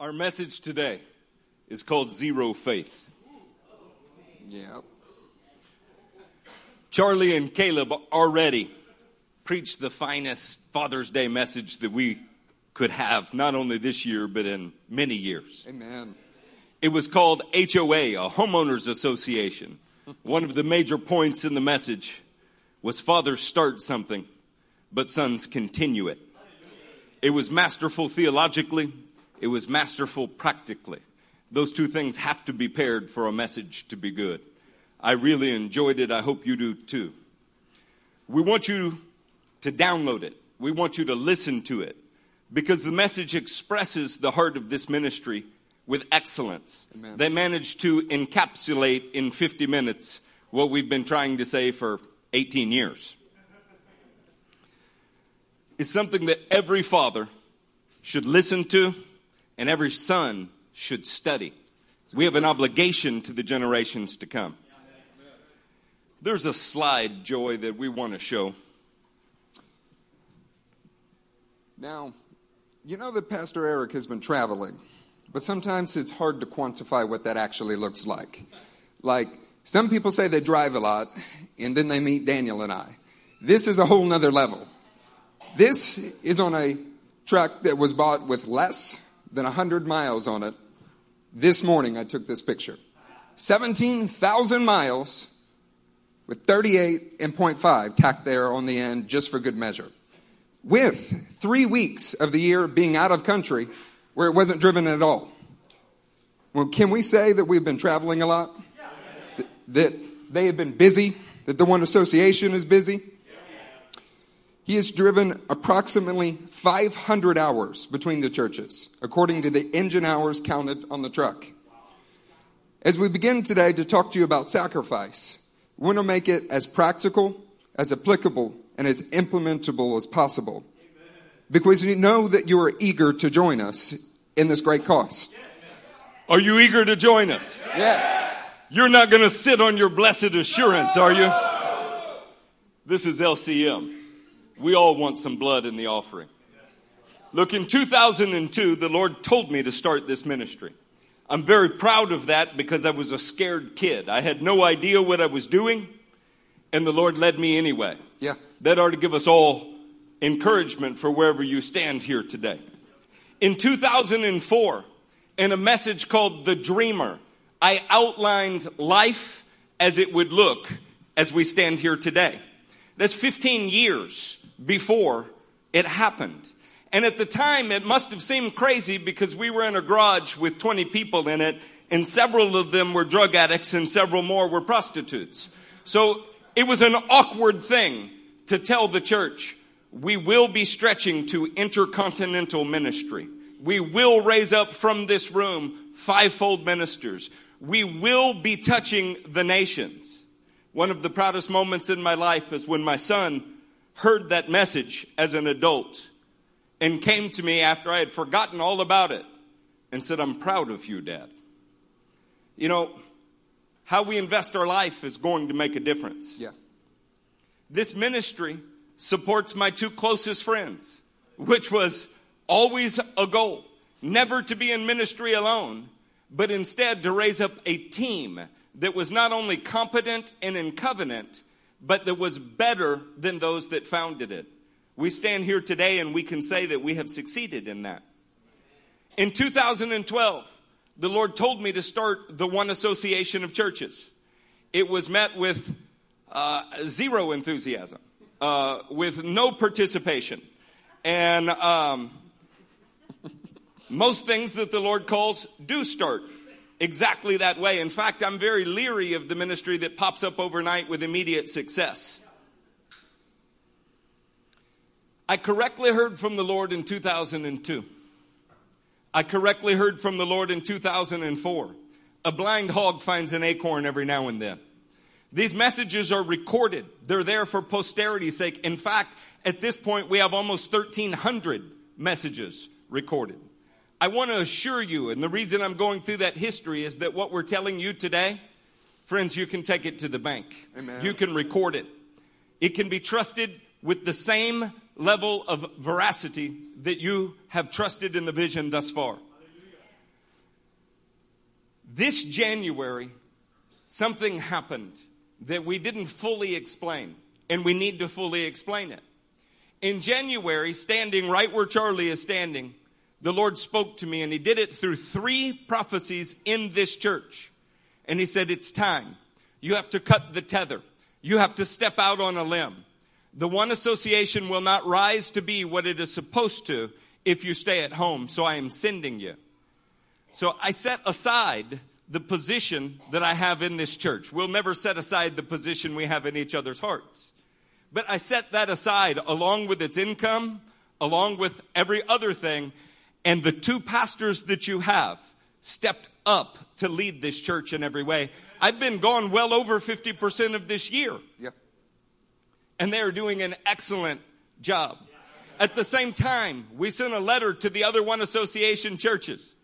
Our message today is called Zero Faith. Yep. Charlie and Caleb already preached the finest Father's Day message that we could have, not only this year, but in many years. Amen. It was called HOA, a homeowners association. One of the major points in the message was fathers start something, but sons continue it. It was masterful theologically, it was masterful practically. Those two things have to be paired for a message to be good. I really enjoyed it. I hope you do too. We want you to download it. We want you to listen to it because the message expresses the heart of this ministry with excellence. Amen. They managed to encapsulate in 50 minutes what we've been trying to say for 18 years. It's something that every father should listen to and every son should study. We have an obligation to the generations to come. There's a slide, Joy, that we want to show. Now, you know that Pastor Eric has been traveling, but sometimes it's hard to quantify what that actually looks like. Like, some people say they drive a lot, and then they meet Daniel and I. This is a whole nother level. This is on a truck that was bought with less than 100 miles on it. This morning I took this picture. 17,000 miles with 38 and 0.5 tacked there on the end just for good measure. With three weeks of the year being out of country where it wasn't driven at all. Well, can we say that we've been traveling a lot? Th- That they have been busy? That the One Association is busy? He has driven approximately 500 hours between the churches, according to the engine hours counted on the truck. As we begin today to talk to you about sacrifice, we want to make it as practical, as applicable, and as implementable as possible. Because we know that you are eager to join us in this great cause. Are you eager to join us? Yes. You're not going to sit on your blessed assurance, are you? This is LCM. We all want some blood in the offering. Look, in 2002, the Lord told me to start this ministry. I'm very proud of that because I was a scared kid. I had no idea what I was doing, and the Lord led me anyway. Yeah. That ought to give us all encouragement for wherever you stand here today. In 2004, in a message called The Dreamer, I outlined life as it would look as we stand here today. That's 15 years before it happened. And at the time, it must have seemed crazy because we were in a garage with 20 people in it, and several of them were drug addicts and several more were prostitutes. So it was an awkward thing to tell the church, we will be stretching to intercontinental ministry. We will raise up from this room fivefold ministers. We will be touching the nations. One of the proudest moments in my life is when my son heard that message as an adult and came to me after I had forgotten all about it and said, I'm proud of you, Dad. You know, how we invest our life is going to make a difference. Yeah. This ministry supports my two closest friends, which was always a goal. Never to be in ministry alone, but instead to raise up a team that was not only competent and in covenant, but that was better than those that founded it. We stand here today and we can say that we have succeeded in that. In 2012, the Lord told me to start the One Association of Churches. It was met with uh, zero enthusiasm, uh, with no participation. And um, most things that the Lord calls do start exactly that way. In fact, I'm very leery of the ministry that pops up overnight with immediate success. I correctly heard from the Lord in 2002. I correctly heard from the Lord in 2004. A blind hog finds an acorn every now and then. These messages are recorded. They're there for posterity's sake. In fact, at this point, we have almost 1,300 messages recorded. I want to assure you, and the reason I'm going through that history is that what we're telling you today, friends, you can take it to the bank. Amen. You can record it. It can be trusted with the same level of veracity that you have trusted in the vision thus far. This January, something happened that we didn't fully explain, and we need to fully explain it. In January, standing right where Charlie is standing, the Lord spoke to me, and He did it through three prophecies in this church. And He said, It's time. You have to cut the tether. You have to step out on a limb. The one association will not rise to be what it is supposed to if you stay at home, so I am sending you. So I set aside the position that I have in this church. We'll never set aside the position we have in each other's hearts. But I set that aside along with its income, along with every other thing, and the two pastors that you have stepped up to lead this church in every way. I've been gone well over 50% of this year. Yep. And they are doing an excellent job. At the same time, we sent a letter to the other one association churches.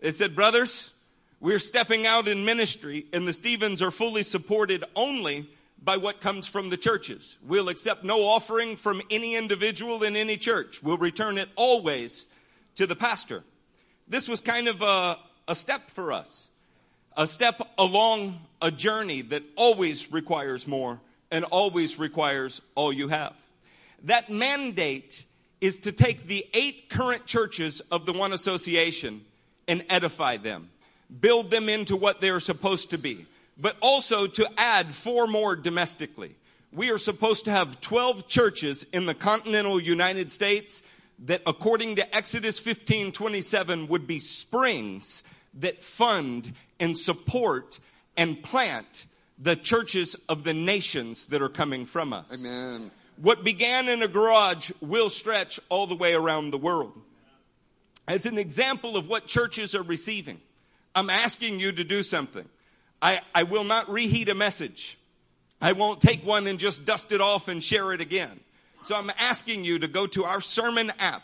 It said, brothers, we're stepping out in ministry and the Stephens are fully supported only by what comes from the churches. We'll accept no offering from any individual in any church. We'll return it always to the pastor. This was kind of a, a step for us, a step along a journey that always requires more and always requires all you have. That mandate is to take the eight current churches of the One Association and edify them, build them into what they're supposed to be, but also to add four more domestically. We are supposed to have 12 churches in the continental United States that according to Exodus 15, 27 would be springs that fund and support and plant the churches of the nations that are coming from us. Amen. What began in a garage will stretch all the way around the world. As an example of what churches are receiving, I'm asking you to do something. I, I will not reheat a message. I won't take one and just dust it off and share it again. So I'm asking you to go to our sermon app,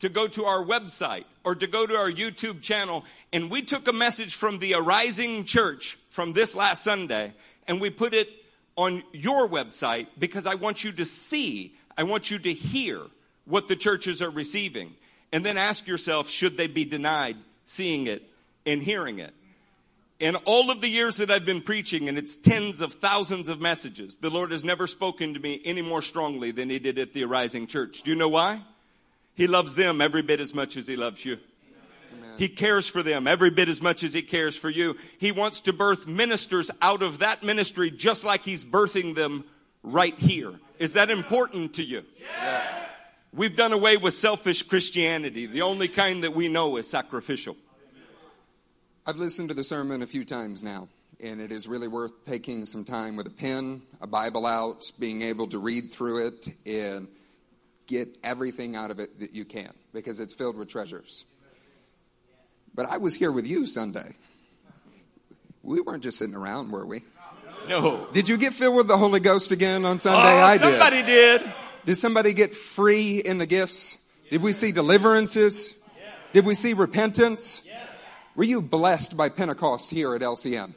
to go to our website, or to go to our YouTube channel. And we took a message from the Arising Church from this last Sunday and we put it on your website because I want you to see, I want you to hear what the churches are receiving. And then ask yourself, should they be denied seeing it and hearing it? In all of the years that I've been preaching, and it's tens of thousands of messages, the Lord has never spoken to me any more strongly than He did at the Arising Church. Do you know why? He loves them every bit as much as He loves you. He cares for them every bit as much as he cares for you. He wants to birth ministers out of that ministry just like he's birthing them right here. Is that important to you? Yes. We've done away with selfish Christianity. The only kind that we know is sacrificial. I've listened to the sermon a few times now, and it is really worth taking some time with a pen, a Bible out, being able to read through it, and get everything out of it that you can because it's filled with treasures. But I was here with you Sunday. We weren't just sitting around, were we? No. Did you get filled with the Holy Ghost again on Sunday? Oh, I did. somebody did. Did somebody get free in the gifts? Did we see deliverances? Did we see repentance? Were you blessed by Pentecost here at LCM?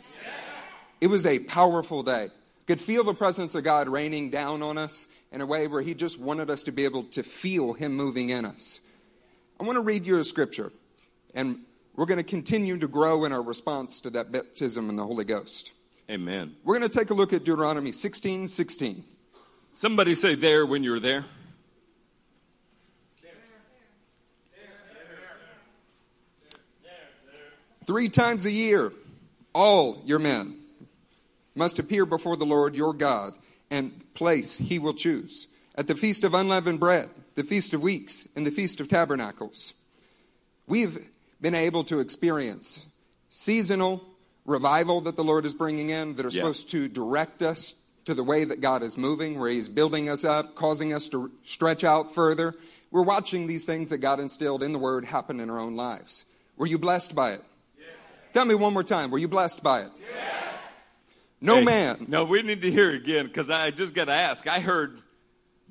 It was a powerful day. Could feel the presence of God raining down on us in a way where He just wanted us to be able to feel Him moving in us. I want to read you a scripture, and we're going to continue to grow in our response to that baptism in the Holy Ghost. Amen. We're going to take a look at Deuteronomy 16 16. Somebody say there when you're there. Three times a year, all your men must appear before the Lord your God and place he will choose at the feast of unleavened bread, the feast of weeks, and the feast of tabernacles. We've been able to experience seasonal revival that the Lord is bringing in that are Yeah. supposed to direct us to the way that God is moving, where He's building us up, causing us to stretch out further. We're watching these things that God instilled in the Word happen in our own lives. Were you blessed by it? Tell me one more time. Were you blessed by it? Yes. No Hey, man. No, we need to hear it again because I just got to ask. I heard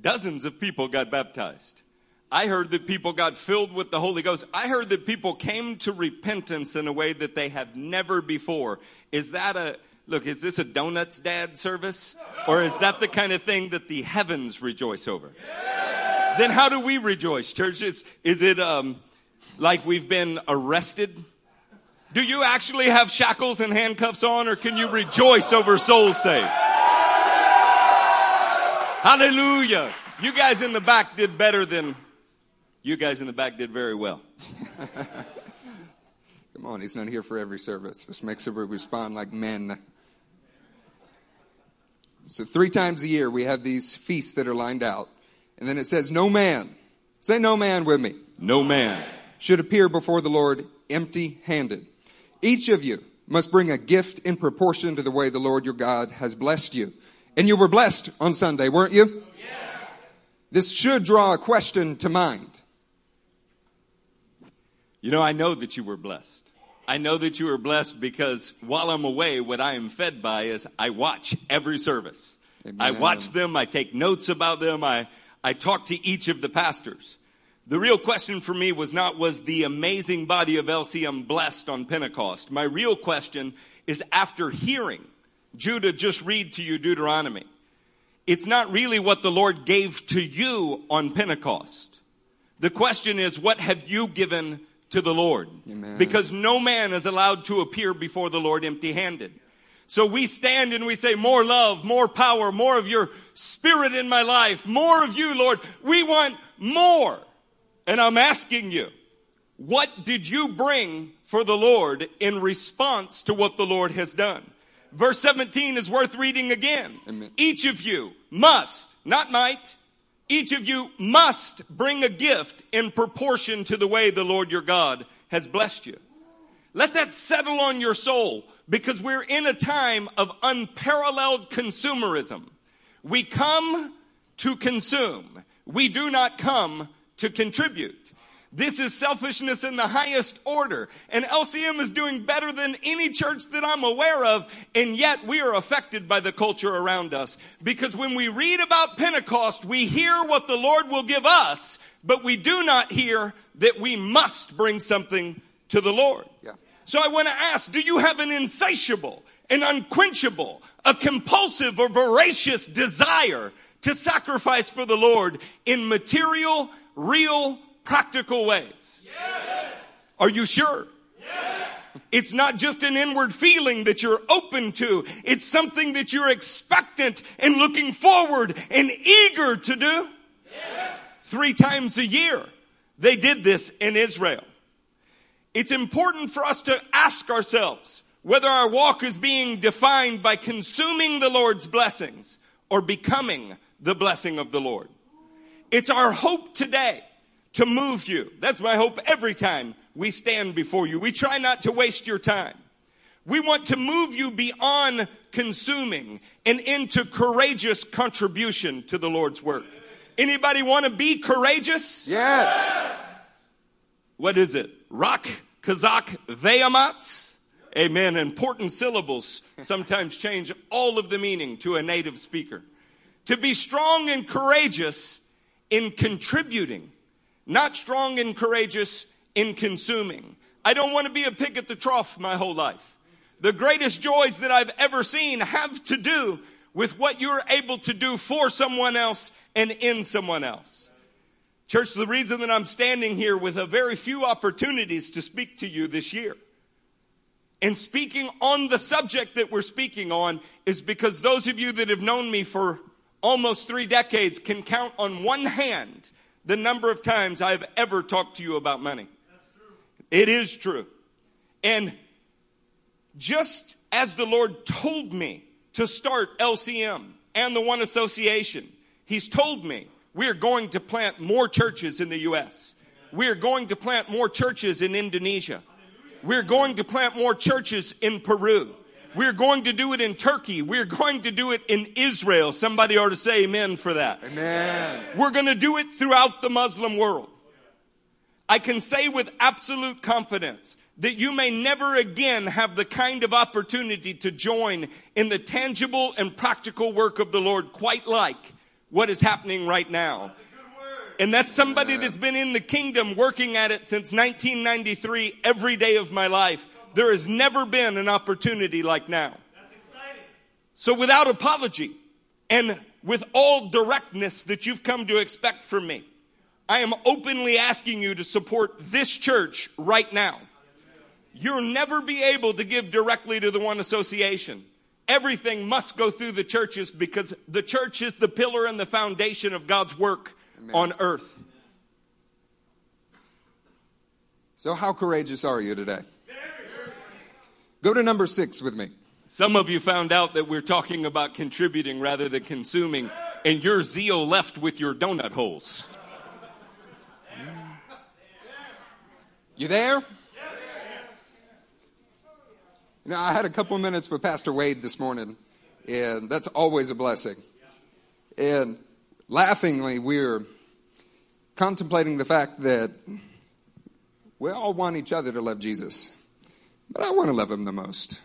dozens of people got baptized. I heard that people got filled with the Holy Ghost. I heard that people came to repentance in a way that they have never before. Is that a look? Is this a donuts dad service, or is that the kind of thing that the heavens rejoice over? Then how do we rejoice, church? Is, is it um, like we've been arrested? Do you actually have shackles and handcuffs on or can you rejoice over souls saved? Hallelujah. You guys in the back did better than you guys in the back did very well. Come on, he's not here for every service. This makes us respond like men. So, three times a year, we have these feasts that are lined out. And then it says, No man, say no man with me, No man. should appear before the Lord empty handed. Each of you must bring a gift in proportion to the way the Lord your God has blessed you. And you were blessed on Sunday, weren't you? This should draw a question to mind. You know, I know that you were blessed. I know that you were blessed because while I'm away, what I am fed by is I watch every service. I watch them, I take notes about them, I, I talk to each of the pastors. The real question for me was not was the amazing body of LCM blessed on Pentecost. My real question is after hearing Judah just read to you Deuteronomy. It's not really what the Lord gave to you on Pentecost. The question is, what have you given to the Lord? Amen. Because no man is allowed to appear before the Lord empty handed. So we stand and we say, more love, more power, more of your spirit in my life, more of you, Lord. We want more. And I'm asking you, what did you bring for the Lord in response to what the Lord has done? Verse 17 is worth reading again. Amen. Each of you must, not might, each of you must bring a gift in proportion to the way the Lord your God has blessed you. Let that settle on your soul because we're in a time of unparalleled consumerism. We come to consume. We do not come to contribute. This is selfishness in the highest order. And LCM is doing better than any church that I'm aware of. And yet we are affected by the culture around us. Because when we read about Pentecost, we hear what the Lord will give us, but we do not hear that we must bring something to the Lord. Yeah. So I want to ask, do you have an insatiable, an unquenchable, a compulsive or voracious desire to sacrifice for the Lord in material, real, practical ways? Are you sure? It's not just an inward feeling that you're open to. It's something that you're expectant and looking forward and eager to do. Three times a year, they did this in Israel. It's important for us to ask ourselves whether our walk is being defined by consuming the Lord's blessings or becoming the blessing of the Lord. It's our hope today to move you. That's my hope every time we stand before you. We try not to waste your time. We want to move you beyond consuming and into courageous contribution to the Lord's work. Anybody want to be courageous? Yes. What is it? Rock, chazak, ve'ematz? Amen. Important syllables sometimes change all of the meaning to a native speaker. To be strong and courageous in contributing, not strong and courageous in consuming. I don't want to be a pig at the trough my whole life. The greatest joys that I've ever seen have to do with what you're able to do for someone else and in someone else. Church, the reason that I'm standing here with a very few opportunities to speak to you this year and speaking on the subject that we're speaking on is because those of you that have known me for almost three decades can count on one hand the number of times I've ever talked to you about money. It is true. And just as the Lord told me to start LCM and the One Association, He's told me we're going to plant more churches in the U.S. We're going to plant more churches in Indonesia. We're going to plant more churches in Peru. We're going to do it in Turkey. We're going to do it in Israel. Somebody ought to say amen for that. Amen. We're going to do it throughout the Muslim world. I can say with absolute confidence that you may never again have the kind of opportunity to join in the tangible and practical work of the Lord quite like what is happening right now. And that's somebody that's been in the kingdom working at it since 1993 every day of my life. There has never been an opportunity like now. So without apology and with all directness that you've come to expect from me, I am openly asking you to support this church right now. you'll never be able to give directly to the one association. Everything must go through the churches because the church is the pillar and the foundation of God's work Amen. on earth. So, how courageous are you today? Go to number six with me. Some of you found out that we're talking about contributing rather than consuming, and your zeal left with your donut holes. You there? You know, I had a couple of minutes with Pastor Wade this morning, and that's always a blessing. And laughingly, we're contemplating the fact that we all want each other to love Jesus, but I want to love him the most.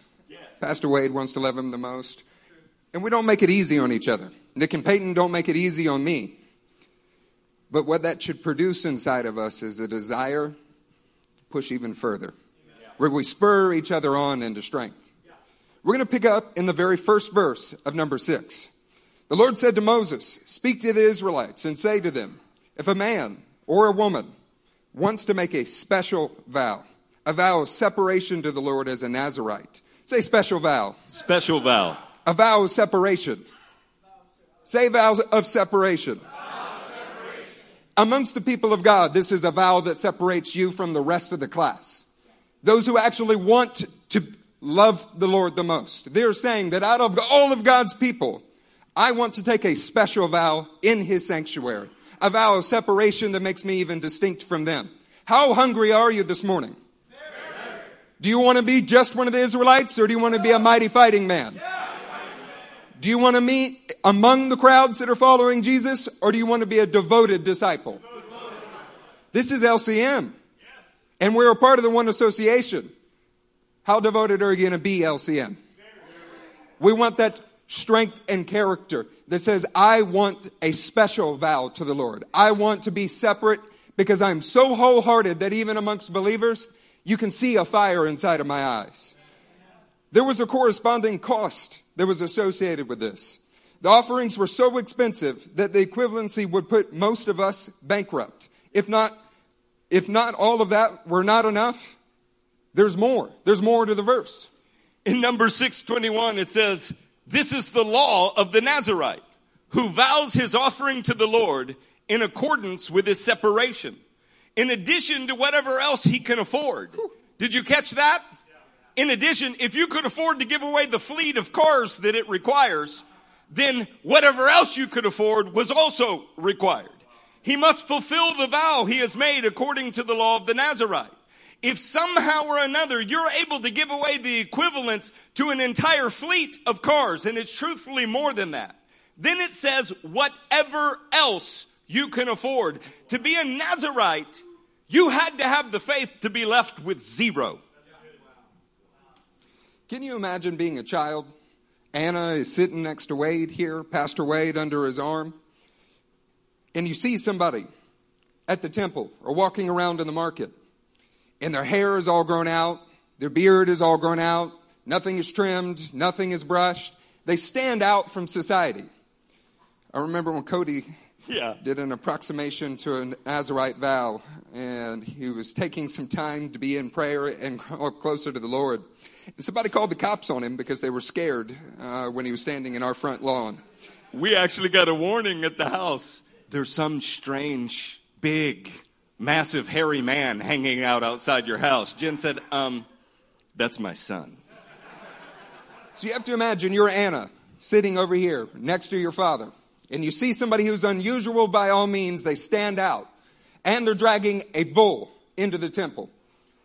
Pastor Wade wants to love him the most. And we don't make it easy on each other. Nick and Peyton don't make it easy on me. But what that should produce inside of us is a desire to push even further, where we spur each other on into strength. We're going to pick up in the very first verse of number six. The Lord said to Moses, Speak to the Israelites and say to them, If a man or a woman wants to make a special vow, a vow of separation to the Lord as a Nazarite, say special vow, Special vow. a vow of separation. Say vows of separation. Amongst the people of God, this is a vow that separates you from the rest of the class. Those who actually want to love the Lord the most. They're saying that out of all of God's people, I want to take a special vow in His sanctuary. A vow of separation that makes me even distinct from them. How hungry are you this morning? Do you want to be just one of the Israelites or do you want to be a mighty fighting man? Do you want to meet among the crowds that are following Jesus or do you want to be a devoted disciple? This is LCM. And we're a part of the one association. How devoted are you going to be, LCM? We want that strength and character that says, I want a special vow to the Lord. I want to be separate because I'm so wholehearted that even amongst believers, you can see a fire inside of my eyes. There was a corresponding cost that was associated with this. The offerings were so expensive that the equivalency would put most of us bankrupt. If not, if not all of that were not enough, there's more. There's more to the verse. In number 621, it says, This is the law of the Nazarite, who vows his offering to the Lord in accordance with his separation, in addition to whatever else he can afford. Did you catch that? In addition, if you could afford to give away the fleet of cars that it requires, then whatever else you could afford was also required. He must fulfill the vow he has made according to the law of the Nazarite. If somehow or another you're able to give away the equivalents to an entire fleet of cars, and it's truthfully more than that, then it says whatever else you can afford. To be a Nazarite, you had to have the faith to be left with zero. Can you imagine being a child? Anna is sitting next to Wade here, Pastor Wade under his arm, and you see somebody at the temple or walking around in the market, and their hair is all grown out, their beard is all grown out, nothing is trimmed, nothing is brushed. They stand out from society. I remember when Cody Yeah. did an approximation to a Nazarite vow, and he was taking some time to be in prayer and closer to the Lord. And somebody called the cops on him because they were scared uh, when he was standing in our front lawn. We actually got a warning at the house. There's some strange, big, massive, hairy man hanging out outside your house. Jen said, um, that's my son. So you have to imagine you're Anna sitting over here next to your father, and you see somebody who's unusual by all means, they stand out, and they're dragging a bull into the temple,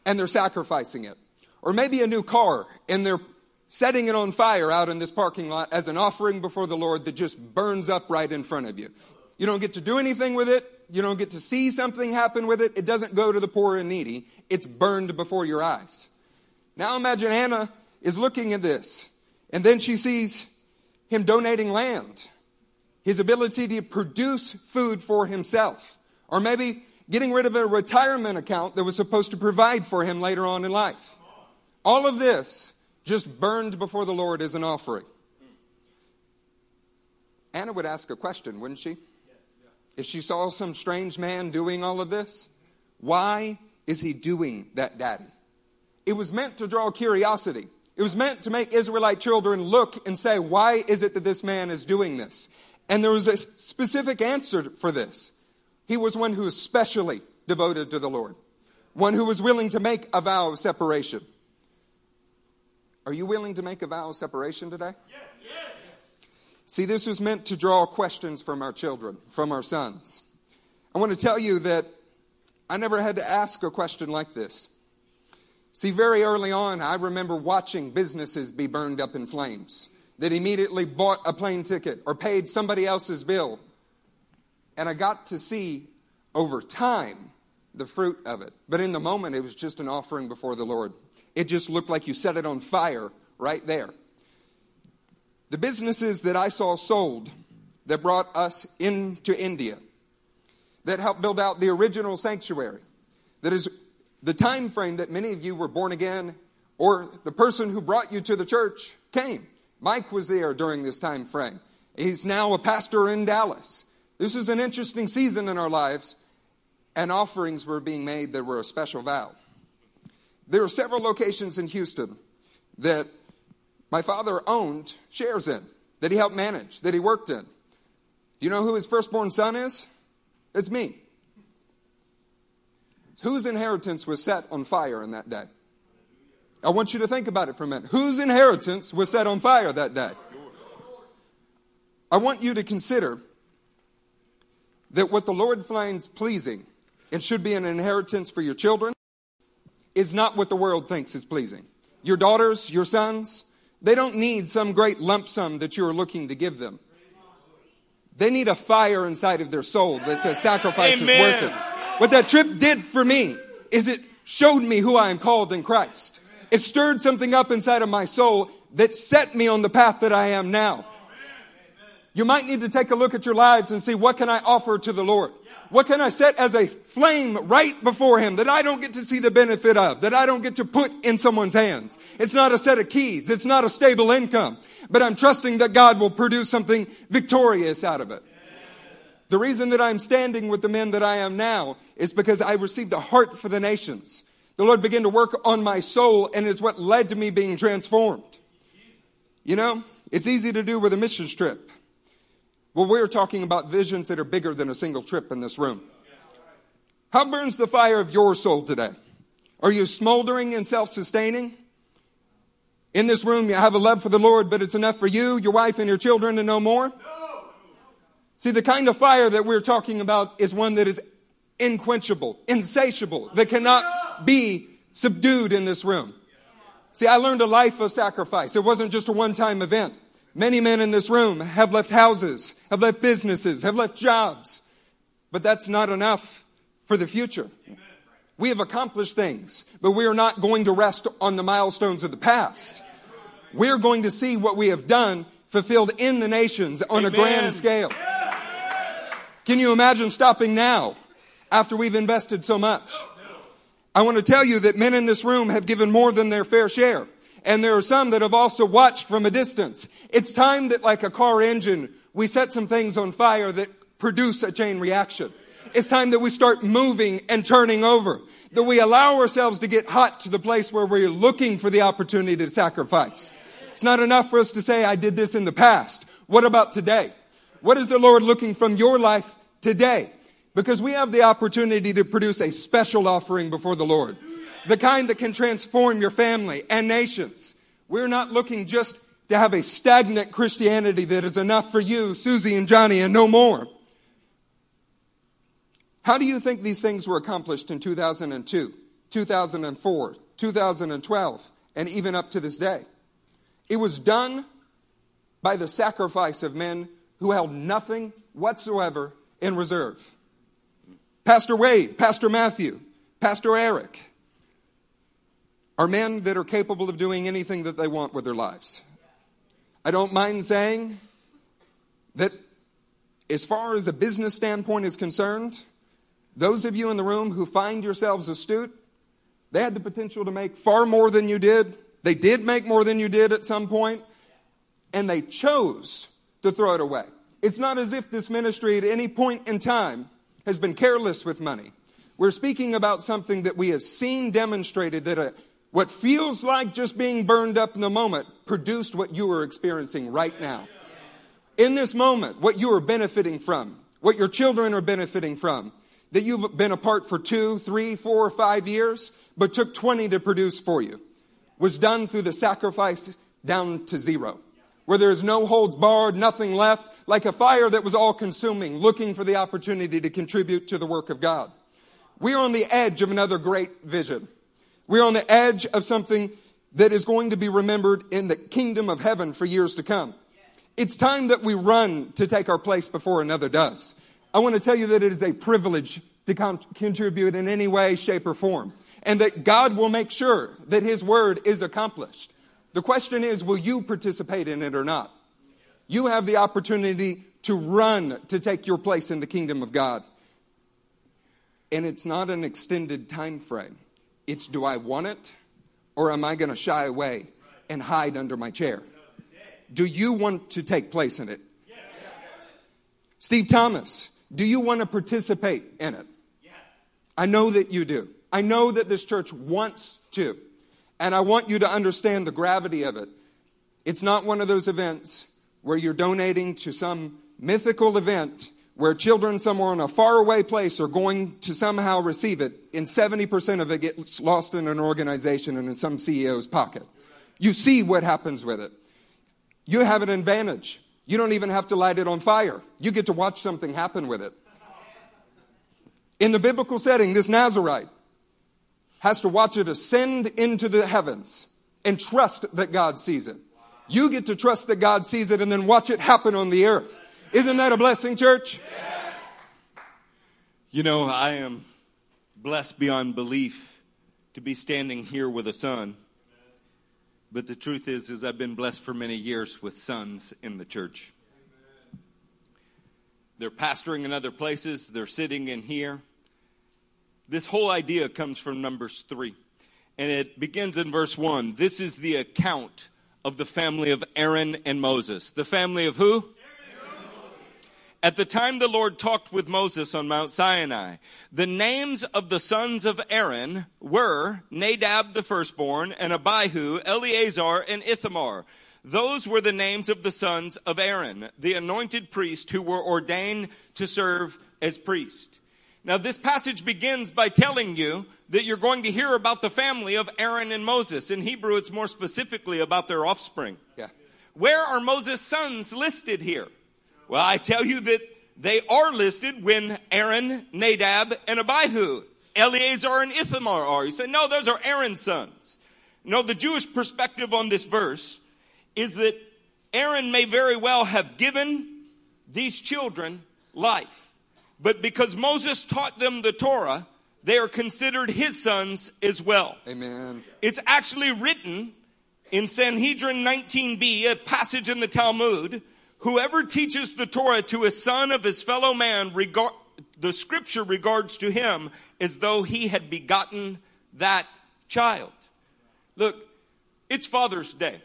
and they're sacrificing it. Or maybe a new car, and they're setting it on fire out in this parking lot as an offering before the Lord that just burns up right in front of you. You don't get to do anything with it. You don't get to see something happen with it. It doesn't go to the poor and needy. It's burned before your eyes. Now imagine Anna is looking at this, and then she sees him donating land, his ability to produce food for himself, or maybe getting rid of a retirement account that was supposed to provide for him later on in life. All of this just burned before the Lord as an offering. Anna would ask a question, wouldn't she? If she saw some strange man doing all of this, why is he doing that, Daddy? it was meant to draw curiosity. It was meant to make Israelite children look and say, why is it that this man is doing this? And there was a specific answer for this. He was one who was specially devoted to the Lord, one who was willing to make a vow of separation. Are you willing to make a vow of separation today? Yes. yes. See, this was meant to draw questions from our children, from our sons. I want to tell you that I never had to ask a question like this. See, very early on, I remember watching businesses be burned up in flames that immediately bought a plane ticket or paid somebody else's bill. And I got to see over time the fruit of it. But in the moment, it was just an offering before the Lord. It just looked like you set it on fire right there. The businesses that I saw sold that brought us into India, that helped build out the original sanctuary, that is the time frame that many of you were born again, or the person who brought you to the church came. Mike was there during this time frame. He's now a pastor in Dallas. This is an interesting season in our lives, and offerings were being made that were a special vow. There are several locations in Houston that my father owned shares in, that he helped manage, that he worked in. Do you know who his firstborn son is? It's me. Whose inheritance was set on fire in that day? I want you to think about it for a minute. Whose inheritance was set on fire that day? I want you to consider that what the Lord finds pleasing and should be an inheritance for your children is not what the world thinks is pleasing. Your daughters, your sons, they don't need some great lump sum that you're looking to give them. They need a fire inside of their soul that says sacrifice Amen. is worth it. What that trip did for me is it showed me who I am called in Christ. It stirred something up inside of my soul that set me on the path that I am now. You might need to take a look at your lives and see what can I offer to the Lord? What can I set as a flame right before Him that I don't get to see the benefit of, that I don't get to put in someone's hands? It's not a set of keys. It's not a stable income, but I'm trusting that God will produce something victorious out of it. The reason that I'm standing with the men that I am now is because I received a heart for the nations. The Lord began to work on my soul and it's what led to me being transformed. You know, it's easy to do with a mission trip. Well, we're talking about visions that are bigger than a single trip in this room. How burns the fire of your soul today? Are you smoldering and self sustaining? In this room, you have a love for the Lord, but it's enough for you, your wife, and your children to know more? No. See, the kind of fire that we're talking about is one that is inquenchable, insatiable, that cannot be subdued in this room. See, I learned a life of sacrifice. It wasn't just a one time event. Many men in this room have left houses, have left businesses, have left jobs. But that's not enough for the future. We have accomplished things, but we are not going to rest on the milestones of the past. We're going to see what we have done fulfilled in the nations on Amen. a grand scale. Can you imagine stopping now after we've invested so much? I want to tell you that men in this room have given more than their fair share. And there are some that have also watched from a distance. It's time that like a car engine, we set some things on fire that produce a chain reaction. It's time that we start moving and turning over. That we allow ourselves to get hot to the place where we're looking for the opportunity to sacrifice. It's not enough for us to say, I did this in the past. What about today? What is the Lord looking from your life today? Because we have the opportunity to produce a special offering before the Lord the kind that can transform your family and nations. We're not looking just to have a stagnant Christianity that is enough for you, Susie and Johnny, and no more. How do you think these things were accomplished in 2002, 2004, 2012, and even up to this day? It was done by the sacrifice of men who held nothing whatsoever in reserve. Pastor Wade, Pastor Matthew, Pastor Eric, are men that are capable of doing anything that they want with their lives. I don't mind saying that as far as a business standpoint is concerned, those of you in the room who find yourselves astute, they had the potential to make far more than you did. They did make more than you did at some point, and they chose to throw it away. It's not as if this ministry at any point in time has been careless with money. We're speaking about something that we have seen demonstrated that a What feels like just being burned up in the moment produced what you are experiencing right now. In this moment, what you are benefiting from, what your children are benefiting from, that you've been apart for two, three, four, five years, but took 20 to produce for you, was done through the sacrifice down to zero, where there is no holds barred, nothing left, like a fire that was all consuming, looking for the opportunity to contribute to the work of God. We are on the edge of another great vision. We're on the edge of something that is going to be remembered in the kingdom of heaven for years to come. It's time that we run to take our place before another does. I want to tell you that it is a privilege to con- contribute in any way, shape, or form, and that God will make sure that His word is accomplished. The question is, will you participate in it or not? You have the opportunity to run to take your place in the kingdom of God. And it's not an extended time frame. It's do I want it or am I going to shy away and hide under my chair? Do you want to take place in it? Steve Thomas, do you want to participate in it? I know that you do. I know that this church wants to. And I want you to understand the gravity of it. It's not one of those events where you're donating to some mythical event where children somewhere in a faraway place are going to somehow receive it, and 70% of it gets lost in an organization and in some CEO's pocket. You see what happens with it. You have an advantage. You don't even have to light it on fire. You get to watch something happen with it. In the biblical setting, this Nazarite has to watch it ascend into the heavens and trust that God sees it. You get to trust that God sees it and then watch it happen on the earth. Isn't that a blessing, church? You know, I am blessed beyond belief to be standing here with a son. But the truth is, is I've been blessed for many years with sons in the church. They're pastoring in other places. They're sitting in here. This whole idea comes from Numbers 3. And it begins in verse 1. This is the account of the family of Aaron and Moses. The family of who? At the time the Lord talked with Moses on Mount Sinai, the names of the sons of Aaron were Nadab the firstborn, and Abihu, Eleazar, and Ithamar. Those were the names of the sons of Aaron, the anointed priest who were ordained to serve as priest. Now this passage begins by telling you that you're going to hear about the family of Aaron and Moses. In Hebrew, it's more specifically about their offspring. Yeah. Where are Moses' sons listed here? Well, I tell you that they are listed when Aaron, Nadab, and Abihu, Eleazar, and Ithamar are. You say, no, those are Aaron's sons. No, the Jewish perspective on this verse is that Aaron may very well have given these children life. But because Moses taught them the Torah, they are considered his sons as well. Amen. It's actually written in Sanhedrin 19b, a passage in the Talmud, Whoever teaches the Torah to a son of his fellow man, regard, the scripture regards to him as though he had begotten that child. Look, it's Father's Day.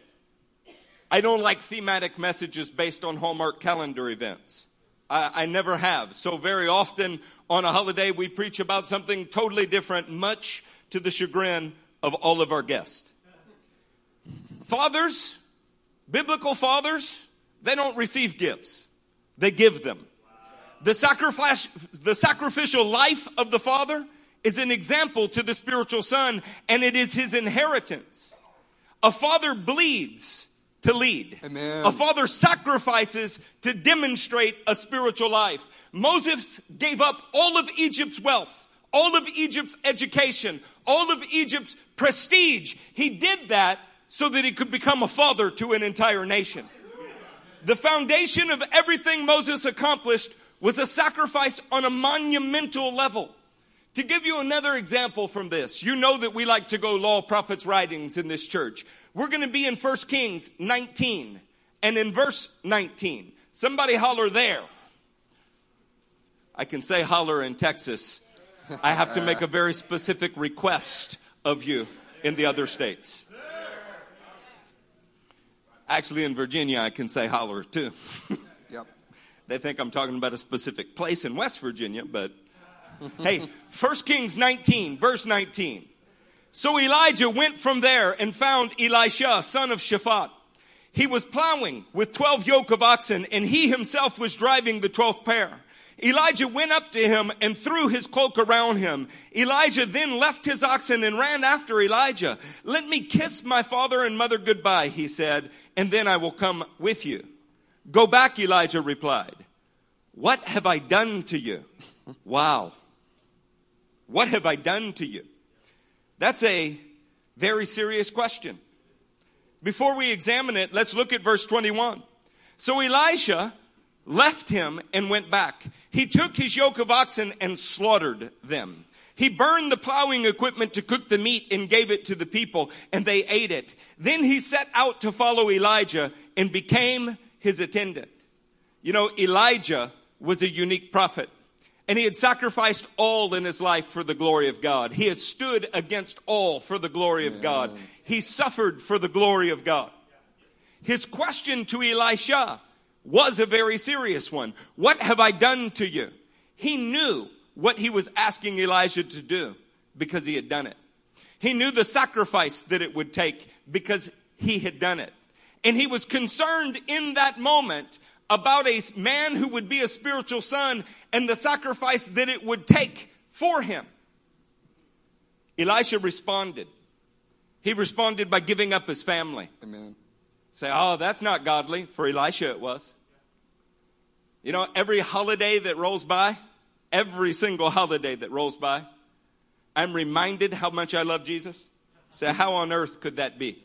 I don't like thematic messages based on Hallmark calendar events. I, I, never have. So very often on a holiday we preach about something totally different, much to the chagrin of all of our guests. Fathers, biblical fathers, they don't receive gifts. They give them. The sacrifice, the sacrificial life of the father is an example to the spiritual son and it is his inheritance. A father bleeds to lead. Amen. A father sacrifices to demonstrate a spiritual life. Moses gave up all of Egypt's wealth, all of Egypt's education, all of Egypt's prestige. He did that so that he could become a father to an entire nation. The foundation of everything Moses accomplished was a sacrifice on a monumental level. To give you another example from this, you know that we like to go law, prophets, writings in this church. We're going to be in 1 Kings 19 and in verse 19. Somebody holler there. I can say holler in Texas. I have to make a very specific request of you in the other states. Actually, in Virginia, I can say holler too. yep. They think I'm talking about a specific place in West Virginia, but hey, 1 Kings 19, verse 19. So Elijah went from there and found Elisha, son of Shaphat. He was plowing with 12 yoke of oxen and he himself was driving the 12th pair. Elijah went up to him and threw his cloak around him. Elijah then left his oxen and ran after Elijah. Let me kiss my father and mother goodbye, he said, and then I will come with you. Go back, Elijah replied. What have I done to you? Wow. What have I done to you? That's a very serious question. Before we examine it, let's look at verse 21. So Elisha left him and went back. He took his yoke of oxen and slaughtered them. He burned the plowing equipment to cook the meat and gave it to the people and they ate it. Then he set out to follow Elijah and became his attendant. You know, Elijah was a unique prophet. And he had sacrificed all in his life for the glory of God. He had stood against all for the glory of God. He suffered for the glory of God. His question to Elisha was a very serious one. What have I done to you? He knew what he was asking Elijah to do because he had done it. He knew the sacrifice that it would take because he had done it. And he was concerned in that moment about a man who would be a spiritual son and the sacrifice that it would take for him. Elisha responded. He responded by giving up his family. Amen. Say, oh, that's not godly. For Elisha, it was. You know, every holiday that rolls by, every single holiday that rolls by, I'm reminded how much I love Jesus. Say, how on earth could that be?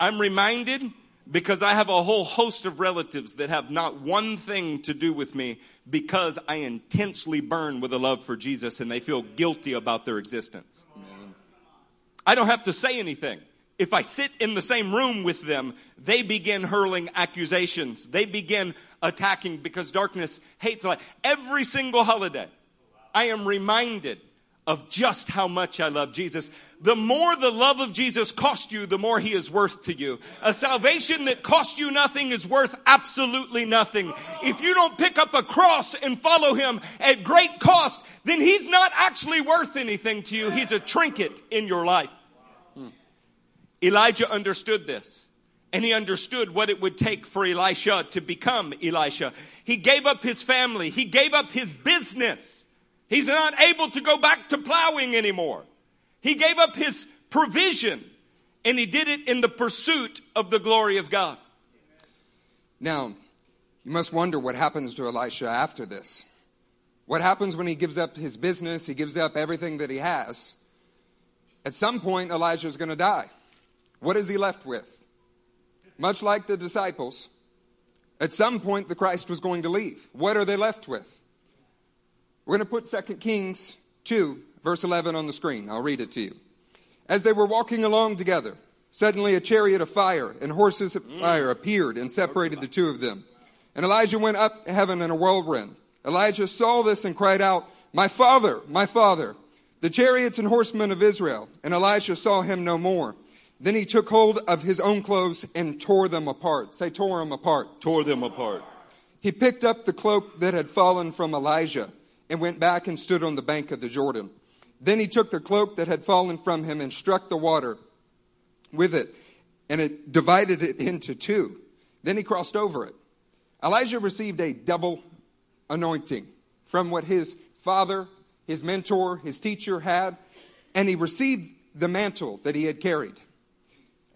I'm reminded because I have a whole host of relatives that have not one thing to do with me because I intensely burn with a love for Jesus and they feel guilty about their existence. I don't have to say anything. If I sit in the same room with them, they begin hurling accusations. They begin attacking because darkness hates light. Every single holiday, I am reminded of just how much I love Jesus. The more the love of Jesus cost you, the more he is worth to you. A salvation that cost you nothing is worth absolutely nothing. If you don't pick up a cross and follow him at great cost, then he's not actually worth anything to you. He's a trinket in your life. Hmm. Elijah understood this. And he understood what it would take for Elisha to become Elisha. He gave up his family. He gave up his business. He's not able to go back to plowing anymore. He gave up his provision and he did it in the pursuit of the glory of God. Now, you must wonder what happens to Elisha after this. What happens when he gives up his business, he gives up everything that he has? At some point, Elijah is going to die. What is he left with? Much like the disciples, at some point the Christ was going to leave. What are they left with? We're going to put 2 Kings 2, verse 11 on the screen. I'll read it to you. As they were walking along together, suddenly a chariot of fire and horses of mm. fire appeared and separated the two of them. And Elijah went up to heaven in a whirlwind. Elijah saw this and cried out, My father, my father, the chariots and horsemen of Israel. And Elijah saw him no more. Then he took hold of his own clothes and tore them apart. Say, tore them apart. Tore them apart. He picked up the cloak that had fallen from Elijah and went back and stood on the bank of the Jordan. Then he took the cloak that had fallen from him and struck the water with it, and it divided it into two. Then he crossed over it. Elijah received a double anointing from what his father, his mentor, his teacher had, and he received the mantle that he had carried.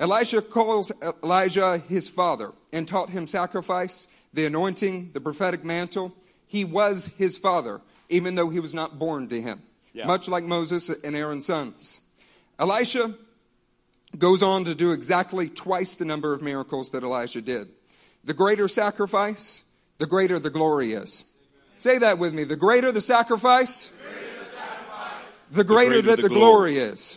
Elisha calls Elijah his father and taught him sacrifice, the anointing, the prophetic mantle. He was his father even though he was not born to him, yeah. much like Moses and Aaron's sons. Elisha goes on to do exactly twice the number of miracles that Elijah did. The greater sacrifice, the greater the glory is. Say that with me. The greater the sacrifice, the greater, the, sacrifice, the greater, the greater that the, the glory, glory is.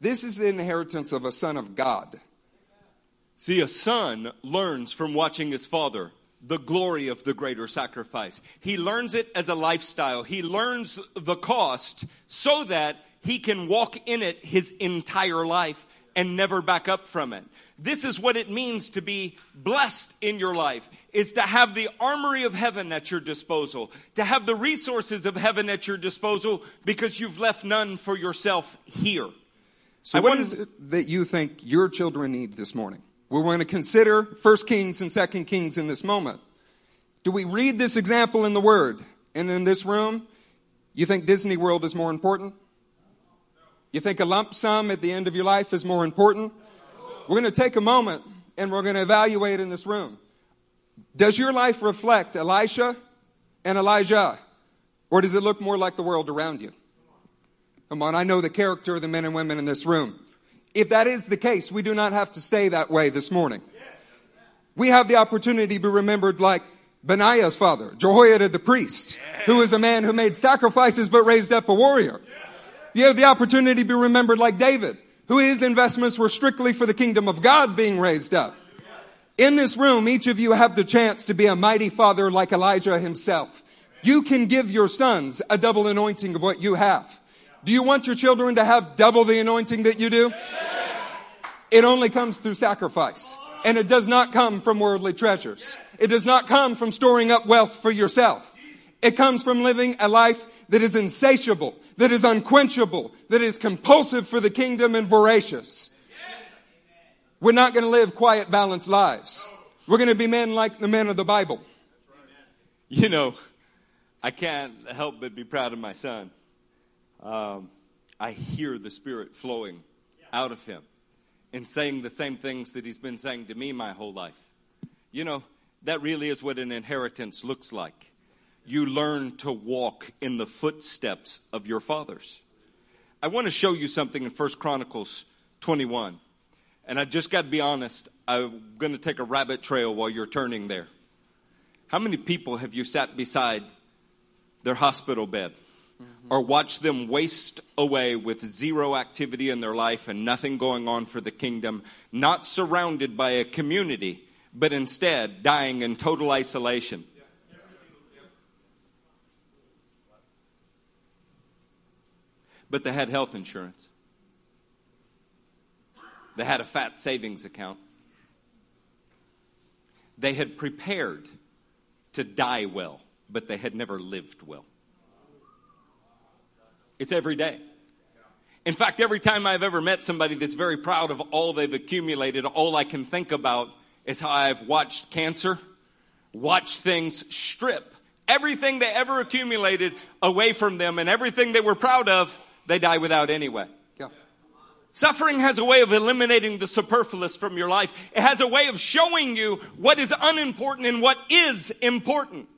This is the inheritance of a son of God. See, a son learns from watching his father the glory of the greater sacrifice. He learns it as a lifestyle. He learns the cost so that he can walk in it his entire life and never back up from it. This is what it means to be blessed in your life, is to have the armory of heaven at your disposal, to have the resources of heaven at your disposal because you've left none for yourself here. So, I what is it that you think your children need this morning? We're going to consider 1 Kings and 2 Kings in this moment. Do we read this example in the Word? And in this room, you think Disney World is more important? You think a lump sum at the end of your life is more important? We're going to take a moment and we're going to evaluate in this room. Does your life reflect Elisha and Elijah? Or does it look more like the world around you? Come on, I know the character of the men and women in this room. If that is the case, we do not have to stay that way this morning. We have the opportunity to be remembered like Benaiah's father, Jehoiada the priest, who was a man who made sacrifices but raised up a warrior. You have the opportunity to be remembered like David, who his investments were strictly for the kingdom of God being raised up. In this room, each of you have the chance to be a mighty father like Elijah himself. You can give your sons a double anointing of what you have. Do you want your children to have double the anointing that you do? It only comes through sacrifice. And it does not come from worldly treasures. It does not come from storing up wealth for yourself. It comes from living a life that is insatiable, that is unquenchable, that is compulsive for the kingdom and voracious. We're not going to live quiet, balanced lives. We're going to be men like the men of the Bible. You know, I can't help but be proud of my son. Um, I hear the Spirit flowing out of him and saying the same things that he's been saying to me my whole life. You know, that really is what an inheritance looks like. You learn to walk in the footsteps of your fathers. I want to show you something in 1 Chronicles 21. And I just got to be honest, I'm going to take a rabbit trail while you're turning there. How many people have you sat beside their hospital bed Mm-hmm. or watch them waste away with zero activity in their life and nothing going on for the kingdom, not surrounded by a community, but instead dying in total isolation? But they had health insurance. They had a fat savings account. They had prepared to die well, but they had never lived well. It's every day. In fact, every time I've ever met somebody that's very proud of all they've accumulated, all I can think about is how I've watched cancer, watched things strip everything they ever accumulated away from them, and everything they were proud of, they die without anyway. Yeah. Suffering has a way of eliminating the superfluous from your life. It has a way of showing you what is unimportant and what is important.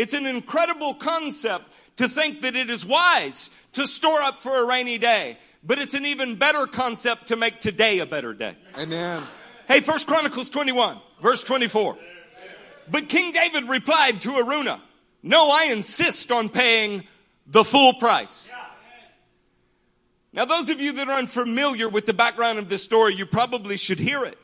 It's an incredible concept to think that it is wise to store up for a rainy day, but it's an even better concept to make today a better day. Amen. Hey, First Chronicles 21, verse 24. But King David replied to Araunah, No, I insist on paying the full price. Now, those of you that are unfamiliar with the background of this story, you probably should hear it.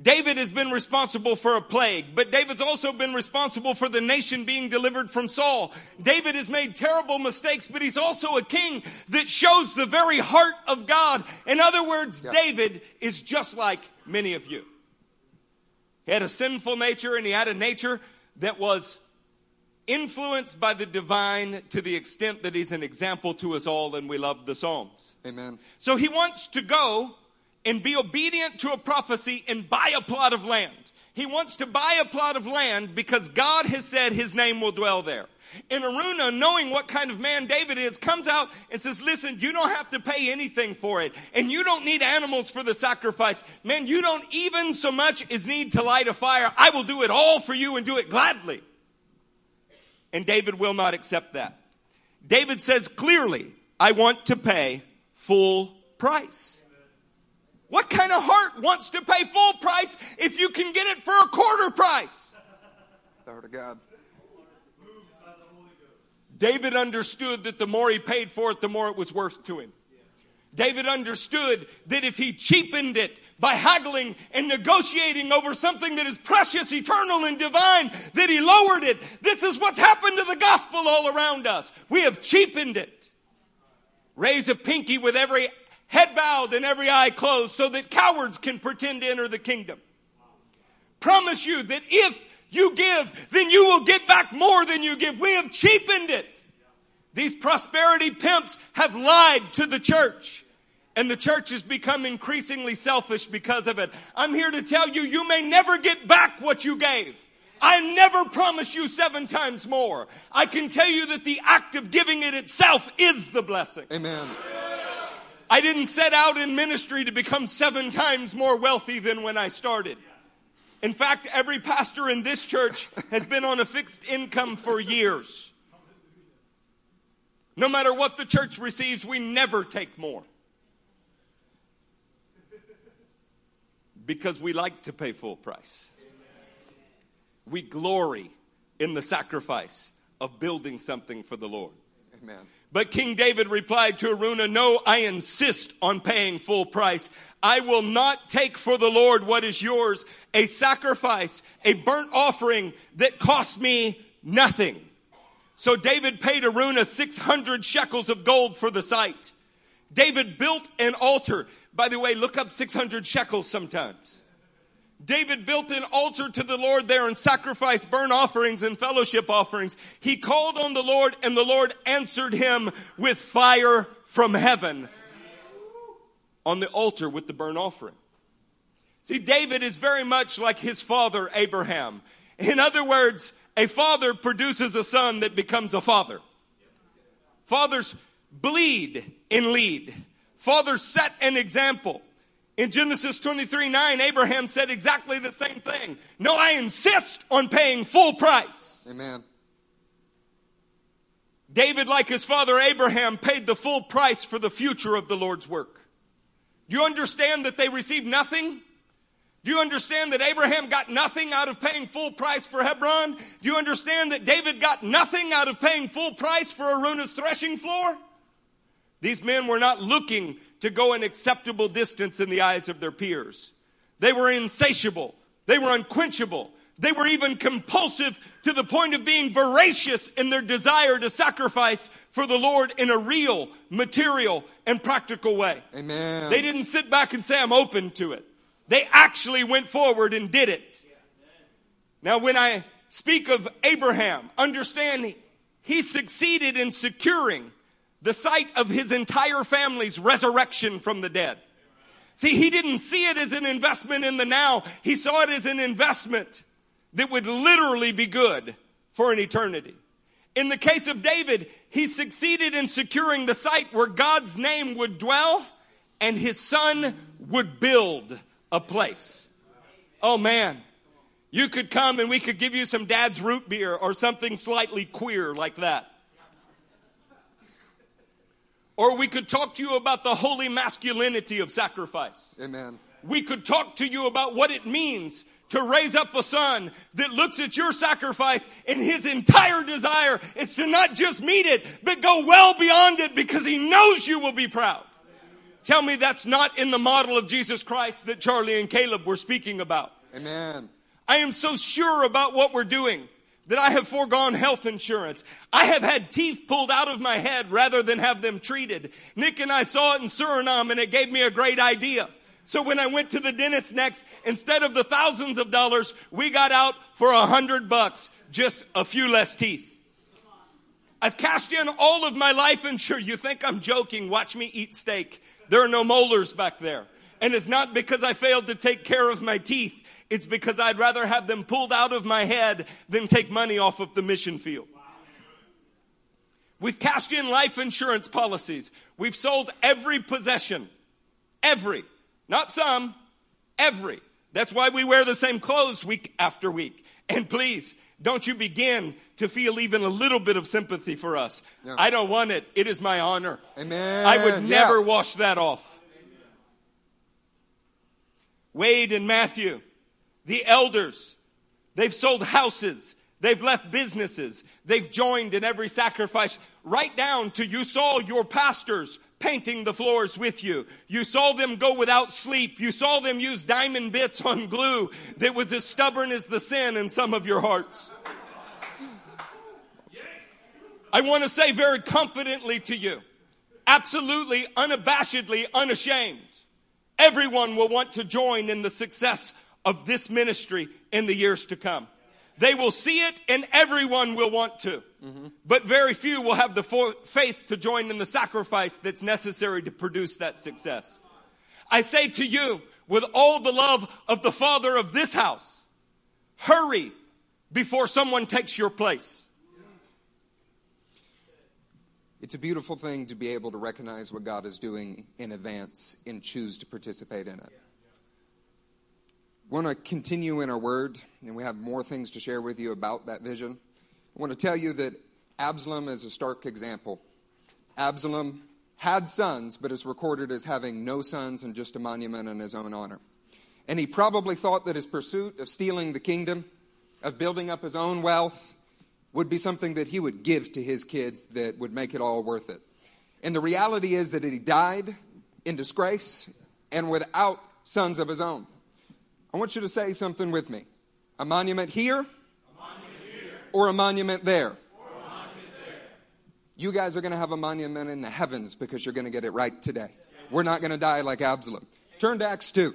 David has been responsible for a plague, but David's also been responsible for the nation being delivered from Saul. David has made terrible mistakes, but he's also a king that shows the very heart of God. In other words, Yeah. David is just like many of you. He had a sinful nature and he had a nature that was influenced by the divine to the extent that he's an example to us all and we love the Psalms. Amen. So he wants to go and be obedient to a prophecy and buy a plot of land. He wants to buy a plot of land because God has said his name will dwell there. And Araunah, knowing what kind of man David is, comes out and says, listen, you don't have to pay anything for it. And you don't need animals for the sacrifice. Man, you don't even so much as need to light a fire. I will do it all for you and do it gladly. And David will not accept that. David says clearly, I want to pay full price. What kind of heart wants to pay full price if you can get it for a quarter price? The heart of God. David understood that the more he paid for it, the more it was worth to him. David understood that if he cheapened it by haggling and negotiating over something that is precious, eternal, and divine, that he lowered it. This is what's happened to the gospel all around us. We have cheapened it. Raise a pinky with every head bowed and every eye closed so that cowards can pretend to enter the kingdom. Promise you that if you give, then you will get back more than you give. We have cheapened it. These prosperity pimps have lied to the church. And the church has become increasingly selfish because of it. I'm here to tell you, you may never get back what you gave. I never promised you seven times more. I can tell you that the act of giving it itself is the blessing. Amen. I didn't set out in ministry to become seven times more wealthy than when I started. In fact, every pastor in this church has been on a fixed income for years. No matter what the church receives, we never take more. Because we like to pay full price. We glory in the sacrifice of building something for the Lord. Amen. But King David replied to Araunah, No, I insist on paying full price. I will not take for the Lord what is yours, a sacrifice, a burnt offering that cost me nothing. So David paid Araunah 600 shekels of gold for the site. David built an altar. By the way, look up 600 shekels sometimes. David built an altar to the Lord there and sacrificed burnt offerings and fellowship offerings. He called on the Lord and the Lord answered him with fire from heaven on the altar with the burnt offering. See, David is very much like his father Abraham. In other words, a father produces a son that becomes a father. Fathers bleed and lead. Fathers set an example. In Genesis 23 9, Abraham said exactly the same thing. No, I insist on paying full price. Amen. David, like his father Abraham, paid the full price for the future of the Lord's work. Do you understand that they received nothing? Do you understand that Abraham got nothing out of paying full price for Hebron? Do you understand that David got nothing out of paying full price for Araunah's threshing floor? These men were not looking to go an acceptable distance in the eyes of their peers. They were insatiable. They were unquenchable. They were even compulsive to the point of being voracious in their desire to sacrifice for the Lord in a real, material, and practical way. Amen. They didn't sit back and say, I'm open to it. They actually went forward and did it. Now, when I speak of Abraham, understand he succeeded in securing the site of his entire family's resurrection from the dead. See, he didn't see it as an investment in the now. He saw it as an investment that would literally be good for an eternity. In the case of David, he succeeded in securing the site where God's name would dwell and his son would build a place. Oh man, you could come and we could give you some dad's root beer or something slightly queer like that. Or we could talk to you about the holy masculinity of sacrifice. Amen. We could talk to you about what it means to raise up a son that looks at your sacrifice and his entire desire is to not just meet it, but go well beyond it because he knows you will be proud. Tell me that's not in the model of Jesus Christ that Charlie and Caleb were speaking about. Amen. I am so sure about what we're doing that I have foregone health insurance. I have had teeth pulled out of my head rather than have them treated. Nick and I saw it in Suriname and it gave me a great idea. So when I went to the dentist next, instead of the thousands of dollars, we got out for a hundred bucks, just a few less teeth. I've cashed in all of my life insurance. You think I'm joking? Watch me eat steak. There are no molars back there. And it's not because I failed to take care of my teeth. It's because I'd rather have them pulled out of my head than take money off of the mission field. We've cashed in life insurance policies. We've sold every possession. Every. Not some. Every. That's why we wear the same clothes week after week. And please, don't you begin to feel even a little bit of sympathy for us. Yeah. I don't want it. It is my honor. Amen. I would Yeah. never wash that off. Wade and Matthew, the elders, they've sold houses. They've left businesses. They've joined in every sacrifice, right down to you saw your pastors painting the floors with you. You saw them go without sleep. You saw them use diamond bits on glue that was as stubborn as the sin in some of your hearts. I want to say very confidently to you, absolutely, unabashedly, unashamed. Everyone will want to join in the success of this ministry in the years to come. They will see it and everyone will want to. Mm-hmm. But very few will have the faith to join in the sacrifice that's necessary to produce that success. I say to you, with all the love of the father of this house, hurry before someone takes your place. It's a beautiful thing to be able to recognize what God is doing in advance and choose to participate in it. Want to continue in our word, and we have more things to share with you about that vision. I want to tell you that Absalom is a stark example. Absalom had sons, but is recorded as having no sons and just a monument in his own honor. And he probably thought that his pursuit of stealing the kingdom, of building up his own wealth, would be something that he would give to his kids that would make it all worth it. And the reality is that he died in disgrace and without sons of his own. I want you to say something with me. A monument here, a monument here. or a monument there. You guys are going to have a monument in the heavens because you're going to get it right today. We're not going to die like Absalom. Turn to Acts 2.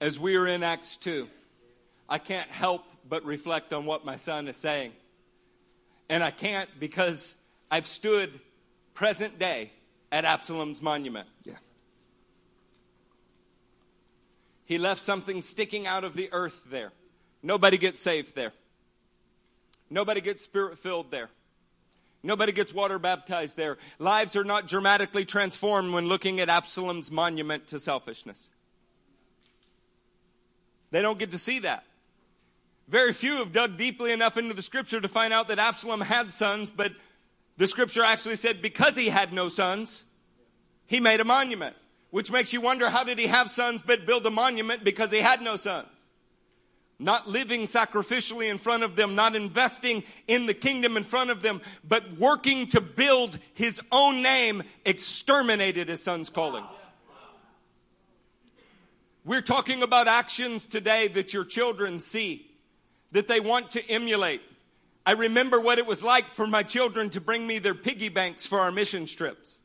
as we are in Acts 2, I can't help but reflect on what my son is saying. And I can't because I've stood present day at Absalom's monument. Yeah. He left something sticking out of the earth there. Nobody gets saved there. Nobody gets spirit filled there. Nobody gets water baptized there. Lives are not dramatically transformed when looking at Absalom's monument to selfishness. They don't get to see that. Very few have dug deeply enough into the scripture to find out that Absalom had sons, but the scripture actually said because he had no sons, he made a monument. Which makes you wonder how did he have sons but build a monument because he had no sons? Not living sacrificially in front of them, not investing in the kingdom in front of them, but working to build his own name, exterminated his son's callings. We're talking about actions today that your children see, that they want to emulate. I remember what it was like for my children to bring me their piggy banks for our mission trips.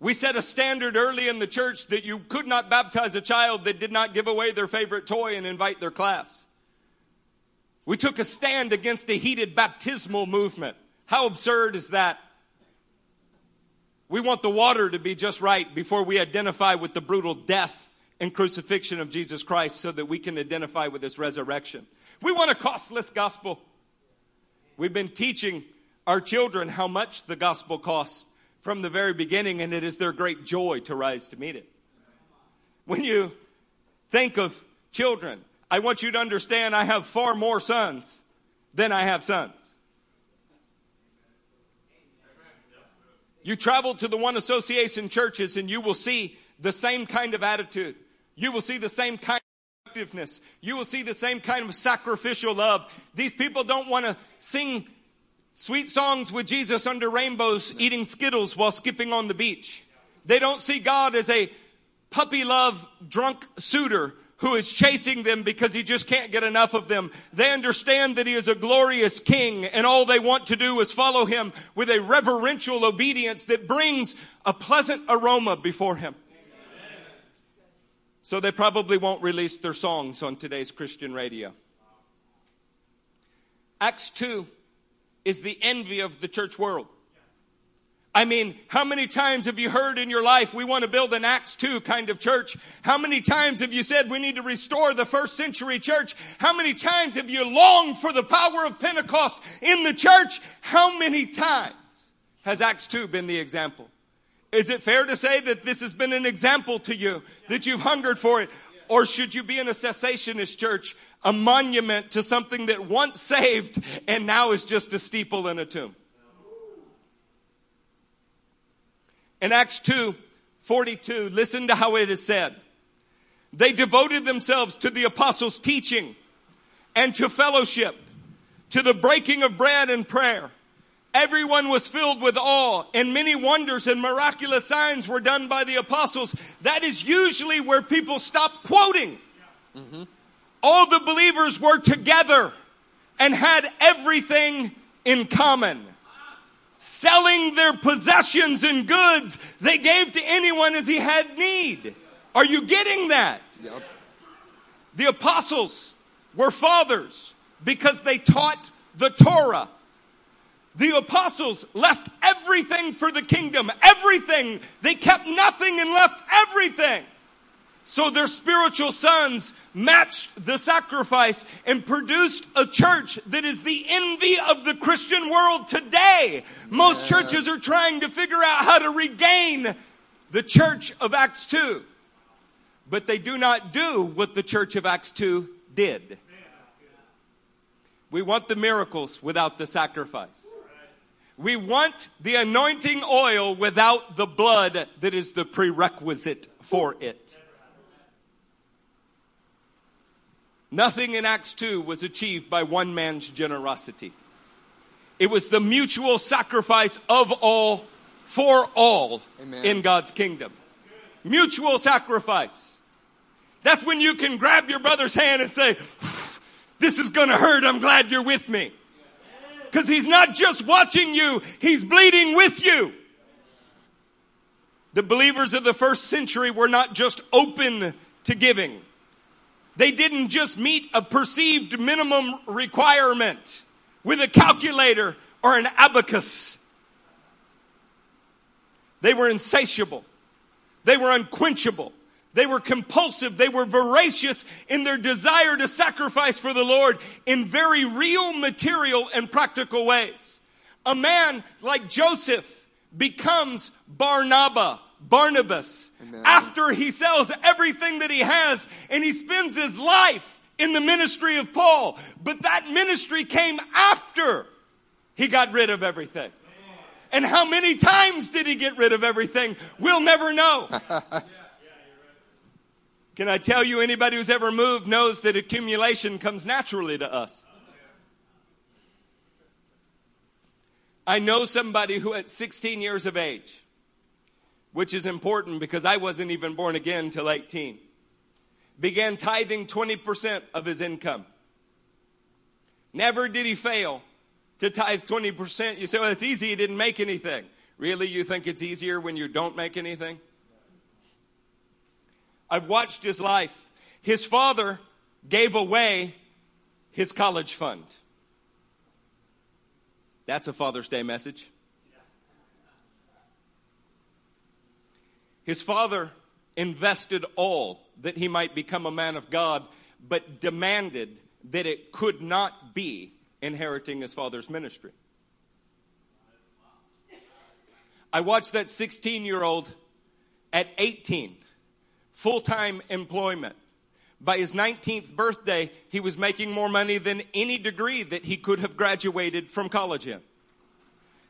We set a standard early in the church that you could not baptize a child that did not give away their favorite toy and invite their class. We took a stand against a heated baptismal movement. How absurd is that? We want the water to be just right before we identify with the brutal death and crucifixion of Jesus Christ so that we can identify with his resurrection. We want a costless gospel. We've been teaching our children how much the gospel costs from the very beginning, and it is their great joy to rise to meet it. When you think of children, I want you to understand I have far more sons than I have sons. You travel to the one association churches and you will see the same kind of attitude you will see the same kind You will see the same kind of sacrificial love. These people don't want to sing sweet songs with Jesus under rainbows, eating Skittles while skipping on the beach. They don't see God as a puppy love drunk suitor who is chasing them because he just can't get enough of them. They understand that he is a glorious king and all they want to do is follow him with a reverential obedience that brings a pleasant aroma before him. So they probably won't release their songs on today's Christian radio. Acts 2 is the envy of the church world. I mean, how many times have you heard in your life, we want to build an Acts 2 kind of church? How many times have you said we need to restore the first century church? How many times have you longed for the power of Pentecost in the church? How many times has Acts 2 been the example? Is it fair to say that this has been an example to you, that you've hungered for it? Or should you be in a cessationist church, a monument to something that once saved and now is just a steeple in a tomb? In Acts 2 42, listen to how it is said. They devoted themselves to the apostles' teaching and to fellowship, to the breaking of bread and prayer. Everyone was filled with awe and many wonders and miraculous signs were done by the apostles. That is usually where people stop quoting. Mm-hmm. All the believers were together. and had everything in common. Selling their possessions and goods, they gave to anyone as he had need. Are you getting that? Yep. The apostles were fathers because they taught the Torah. The apostles left everything for the kingdom, everything. They kept nothing and left everything. So their spiritual sons matched the sacrifice and produced a church that is the envy of the Christian world today. Most Yeah. churches are trying to figure out how to regain the church of Acts 2. But they do not do what the church of Acts 2 did. We want the miracles without the sacrifice. We want the anointing oil without the blood that is the prerequisite for it. Nothing in Acts 2 was achieved by one man's generosity. It was the mutual sacrifice of all for all Amen. in God's kingdom. Mutual sacrifice. That's when you can grab your brother's hand and say, This is going to hurt. I'm glad you're with me. Because he's not just watching you, he's bleeding with you. The believers of the first century were not just open to giving. They didn't just meet a perceived minimum requirement with a calculator or an abacus. They were insatiable. They were unquenchable. They were compulsive. They were voracious in their desire to sacrifice for the Lord in very real material and practical ways. A man like Joseph becomes Barnabas, Barnabas, Amen. after he sells everything that he has and he spends his life in the ministry of Paul. But that ministry came after he got rid of everything. And how many times did he get rid of everything? We'll never know. Can I tell you, anybody who's ever moved knows that accumulation comes naturally to us. I know somebody who at 16 years of age, which is important because I wasn't even born again till 18, began tithing 20% of his income. Never did he fail to tithe 20%. You say, well, it's easy, he didn't make anything. Really, you think it's easier when you don't make anything? I've watched his life. His father gave away his college fund. That's a Father's Day message. His father invested all that he might become a man of God, but demanded that it could not be inheriting his father's ministry. I watched that 16 year old at 18, full time employment. By his 19th birthday, he was making more money than any degree that he could have graduated from college in.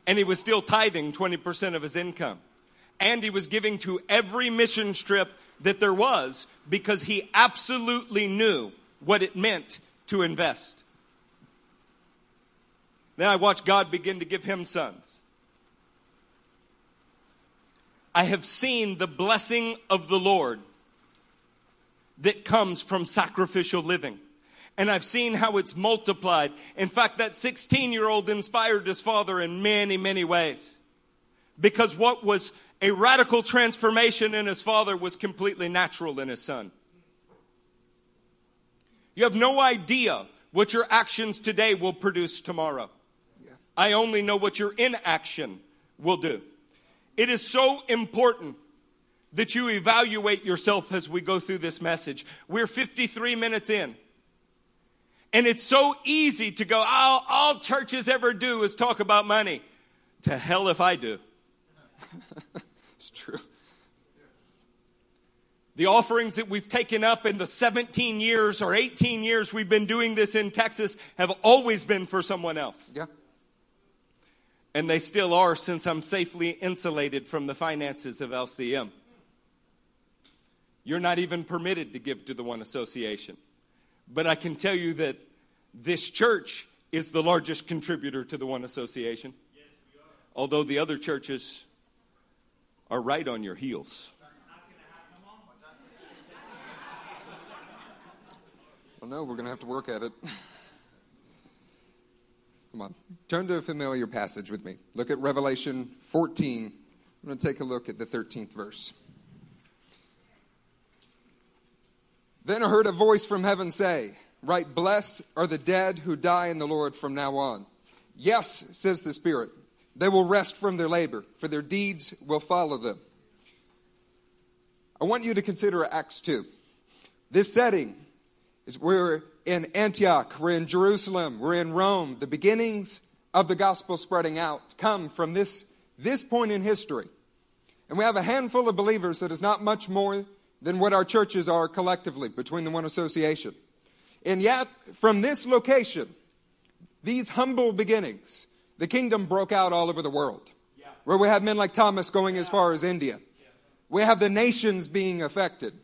And he was still tithing 20% of his income. And he was giving to every mission trip that there was because he absolutely knew what it meant to invest. Then I watched God begin to give him sons. I have seen the blessing of the Lord that comes from sacrificial living. And I've seen how it's multiplied. In fact, that 16 year old inspired his father in many, many ways. Because what was a radical transformation in his father was completely natural in his son. You have no idea what your actions today will produce tomorrow. Yeah. I only know what your inaction will do. It is so important that you evaluate yourself as we go through this message. We're 53 minutes in. And it's so easy to go, all, all churches ever do is talk about money. To hell if I do. It's true. The offerings that we've taken up in the 17 years or 18 years we've been doing this in Texas have always been for someone else. Yeah. And they still are since I'm safely insulated from the finances of LCM. You're not even permitted to give to the one association. But I can tell you that this church is the largest contributor to the one association. Yes, Although the other churches are right on your heels. Well, no, we're going to have to work at it. Come on. Turn to a familiar passage with me. Look at Revelation 14. I'm going to take a look at the 13th verse. Then I heard a voice from heaven say, Right, blessed are the dead who die in the Lord from now on. Yes, says the Spirit, they will rest from their labor, for their deeds will follow them. I want you to consider Acts 2. This setting is we're in Antioch, we're in Jerusalem, we're in Rome. The beginnings of the gospel spreading out come from this, this point in history. And we have a handful of believers that is not much more than what our churches are collectively between the one association. And yet, from this location, these humble beginnings, the kingdom broke out all over the world. Yeah. Where we have men like Thomas going yeah. as far as India. Yeah. We have the nations being affected.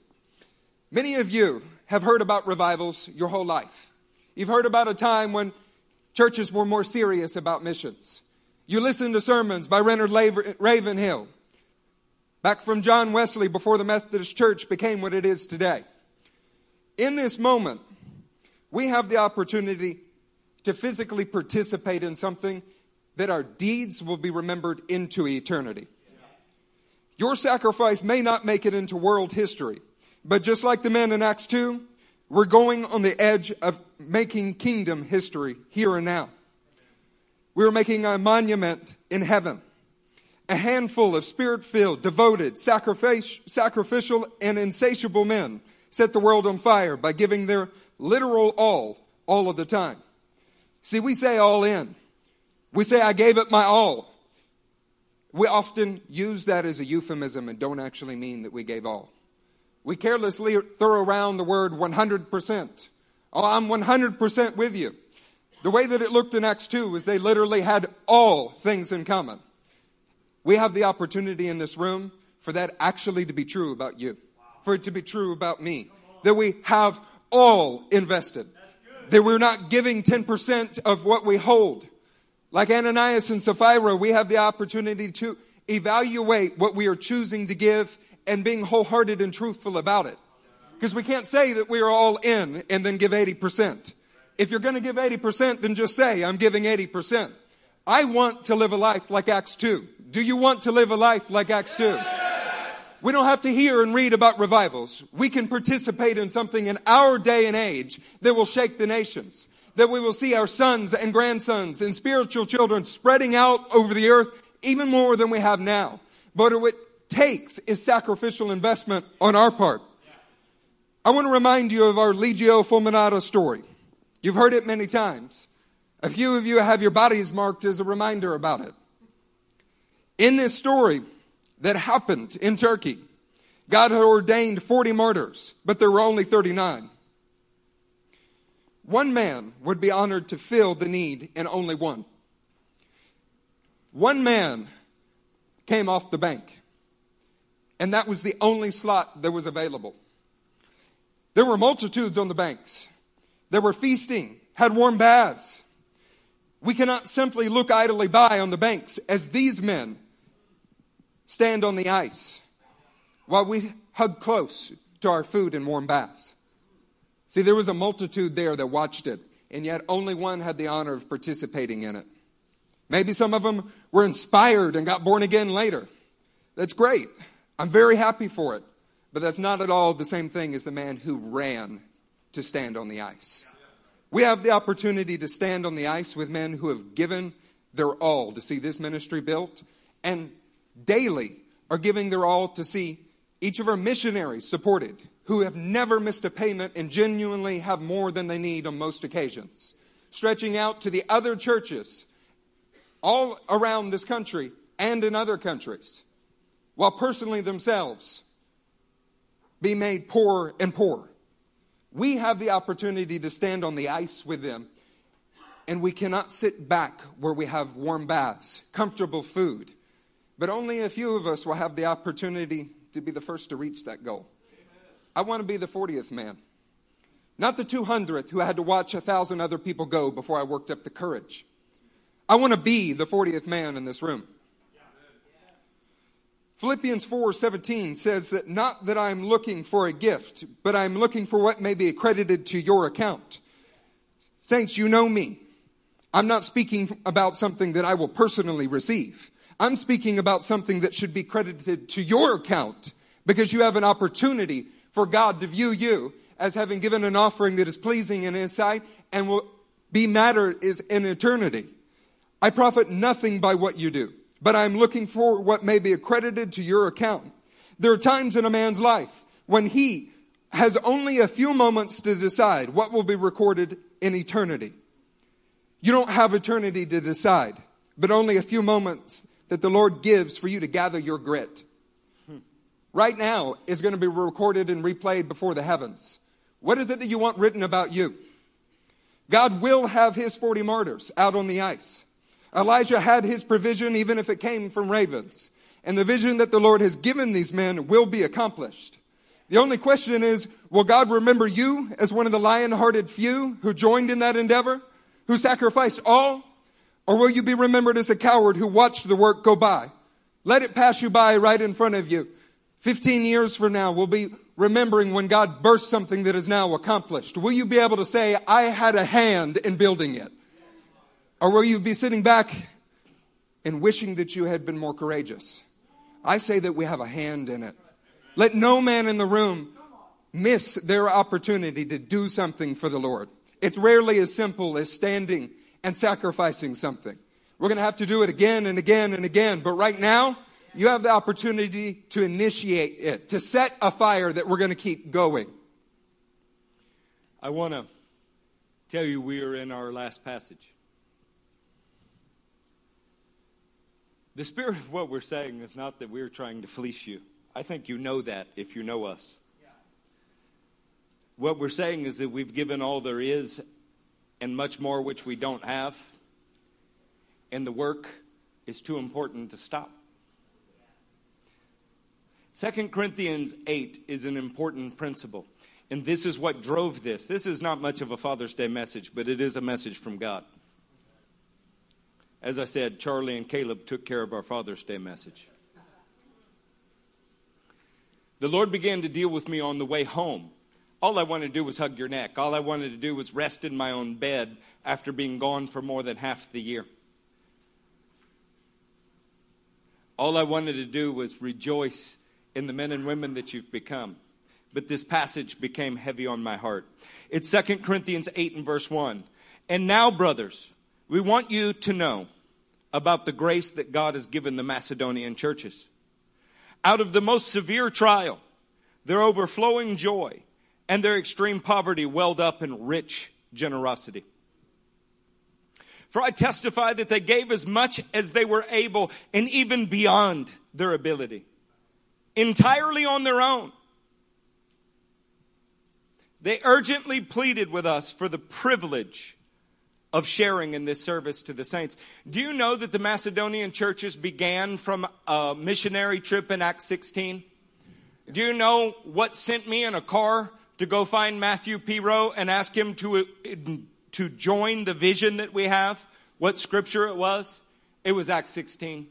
Many of you have heard about revivals your whole life. You've heard about a time when churches were more serious about missions. You listen to sermons by Leonard Ravenhill, back from John Wesley before the Methodist Church became what it is today. In this moment, we have the opportunity to physically participate in something that our deeds will be remembered into eternity. Your sacrifice may not make it into world history, but just like the men in Acts 2, we're going on the edge of making kingdom history here and now. We're making a monument in heaven. A handful of spirit filled, devoted, sacrificial, and insatiable men set the world on fire by giving their literal all, all of the time. See, we say all in. We say, I gave it my all. We often use that as a euphemism and don't actually mean that we gave all. We carelessly throw around the word 100%. Oh, I'm 100% with you. The way that it looked in Acts 2 was they literally had all things in common. We have the opportunity in this room for that actually to be true about you, for it to be true about me, that we have all invested. That we're not giving 10% of what we hold. Like Ananias and Sapphira, we have the opportunity to evaluate what we are choosing to give and being wholehearted and truthful about it. Because we can't say that we are all in and then give 80%. If you're going to give 80%, then just say, I'm giving 80%. I want to live a life like Acts 2. Do you want to live a life like Acts 2? We don't have to hear and read about revivals. We can participate in something in our day and age that will shake the nations. That we will see our sons and grandsons and spiritual children spreading out over the earth even more than we have now. But what it takes is sacrificial investment on our part. I want to remind you of our Legio Fulminata story. You've heard it many times. A few of you have your bodies marked as a reminder about it. In this story, that happened in Turkey. God had ordained 40 martyrs, but there were only 39. One man would be honored to fill the need and only one. One man came off the bank, and that was the only slot that was available. There were multitudes on the banks. There were feasting, had warm baths. We cannot simply look idly by on the banks as these men stand on the ice while we hug close to our food and warm baths. See, there was a multitude there that watched it, and yet only one had the honor of participating in it. Maybe some of them were inspired and got born again later. That's great. I'm very happy for it. But that's not at all the same thing as the man who ran to stand on the ice. We have the opportunity to stand on the ice with men who have given their all to see this ministry built and daily are giving their all to see each of our missionaries supported who have never missed a payment and genuinely have more than they need on most occasions. Stretching out to the other churches all around this country and in other countries, while personally themselves be made poorer and poorer. We have the opportunity to stand on the ice with them, and we cannot sit back where we have warm baths, comfortable food, but only a few of us will have the opportunity to be the first to reach that goal. I want to be the 40th man. Not the 200th who had to watch a thousand other people go before I worked up the courage. I want to be the 40th man in this room. Philippians 4:17 says that not that I'm looking for a gift, but I'm looking for what may be accredited to your account. Saints, you know me. I'm not speaking about something that I will personally receive. I'm speaking about something that should be credited to your account because you have an opportunity for God to view you as having given an offering that is pleasing in His sight and will be matter is in eternity. I profit nothing by what you do, but I'm looking for what may be accredited to your account. There are times in a man's life when he has only a few moments to decide what will be recorded in eternity. You don't have eternity to decide, but only a few moments that the Lord gives for you to gather your grit. Right now is going to be recorded and replayed before the heavens. What is it that you want written about you? God will have his 40 martyrs out on the ice. Elijah had his provision even if it came from ravens. And the vision that the Lord has given these men will be accomplished. The only question is, will God remember you as one of the lion-hearted few who joined in that endeavor, who sacrificed all? Or will you be remembered as a coward who watched the work go by? Let it pass you by right in front of you. 15 years from now, we'll be remembering when God burst something that is now accomplished. Will you be able to say, I had a hand in building it? Or will you be sitting back and wishing that you had been more courageous? I say that we have a hand in it. Let no man in the room miss their opportunity to do something for the Lord. It's rarely as simple as standing and sacrificing something. We're going to have to do it again and again and again. But right now, you have the opportunity to initiate it, to set a fire that we're going to keep going. I want to tell you we are in our last passage. The spirit of what we're saying is not that we're trying to fleece you. I think you know that if you know us. What we're saying is that we've given all there is and much more which we don't have, and the work is too important to stop. 2 Corinthians 8 is an important principle. And this is what drove this. This is not much of a Father's Day message, but it is a message from God. As I said, Charlie and Caleb took care of our Father's Day message. The Lord began to deal with me on the way home. All I wanted to do was hug your neck. All I wanted to do was rest in my own bed after being gone for more than half the year. All I wanted to do was rejoice in the men and women that you've become. But this passage became heavy on my heart. It's 2 Corinthians 8 and verse 1. And now, brothers, we want you to know about the grace that God has given the Macedonian churches. Out of the most severe trial, their overflowing joy and their extreme poverty welled up in rich generosity. For I testify that they gave as much as they were able and even beyond their ability entirely on their own. They urgently pleaded with us for the privilege of sharing in this service to the saints. Do you know that the Macedonian churches began from a missionary trip in Acts 16? Do you know what sent me in a car to go find Matthew P. Rowe and ask him to, to join the vision that we have? What scripture it was? It was Acts 16.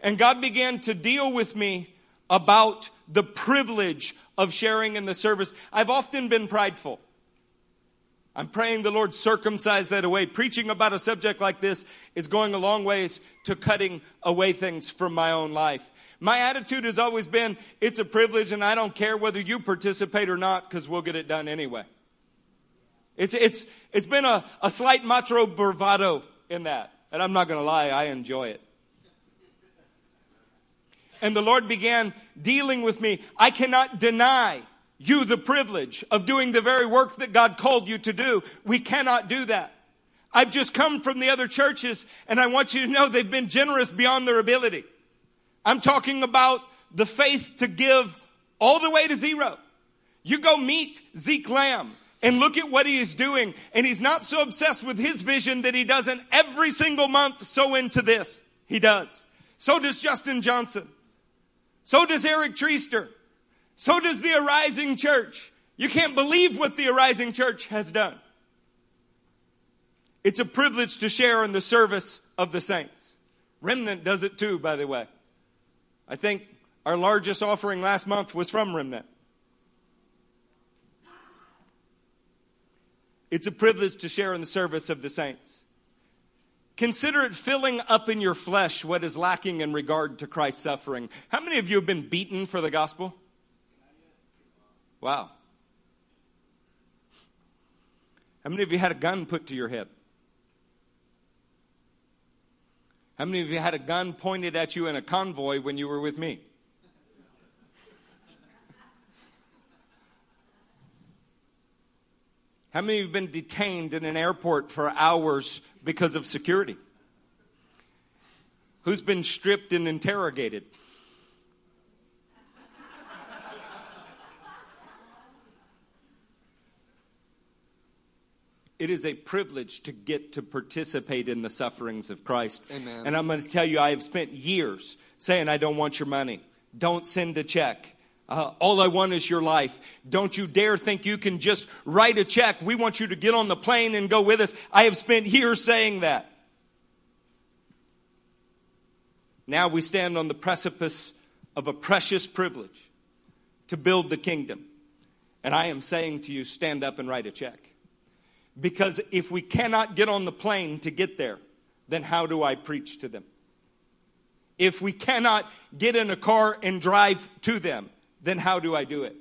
And God began to deal with me about the privilege of sharing in the service. I've often been prideful. I'm praying the Lord circumcise that away. Preaching about a subject like this is going a long ways to cutting away things from my own life. My attitude has always been, it's a privilege and I don't care whether you participate or not because we'll get it done anyway. It's, it's, it's been a, a slight macho bravado in that. And I'm not going to lie, I enjoy it and the Lord began dealing with me. I cannot deny you the privilege of doing the very work that God called you to do. We cannot do that. I've just come from the other churches and I want you to know they've been generous beyond their ability. I'm talking about the faith to give all the way to zero. You go meet Zeke Lamb and look at what he is doing. And he's not so obsessed with his vision that he doesn't every single month sow into this. He does. So does Justin Johnson. So does Eric Treaster. So does the Arising Church. You can't believe what the Arising Church has done. It's a privilege to share in the service of the saints. Remnant does it too, by the way. I think our largest offering last month was from Remnant. It's a privilege to share in the service of the saints. Consider it filling up in your flesh what is lacking in regard to Christ's suffering. How many of you have been beaten for the gospel? Wow. How many of you had a gun put to your head? How many of you had a gun pointed at you in a convoy when you were with me? How many of you have been detained in an airport for hours because of security? Who's been stripped and interrogated? It is a privilege to get to participate in the sufferings of Christ. Amen. And I'm going to tell you, I have spent years saying, I don't want your money. Don't send a check. Uh, all I want is your life. Don't you dare think you can just write a check. We want you to get on the plane and go with us. I have spent years saying that. Now we stand on the precipice of a precious privilege to build the kingdom. And I am saying to you, stand up and write a check. Because if we cannot get on the plane to get there, then how do I preach to them? If we cannot get in a car and drive to them, then how do I do it?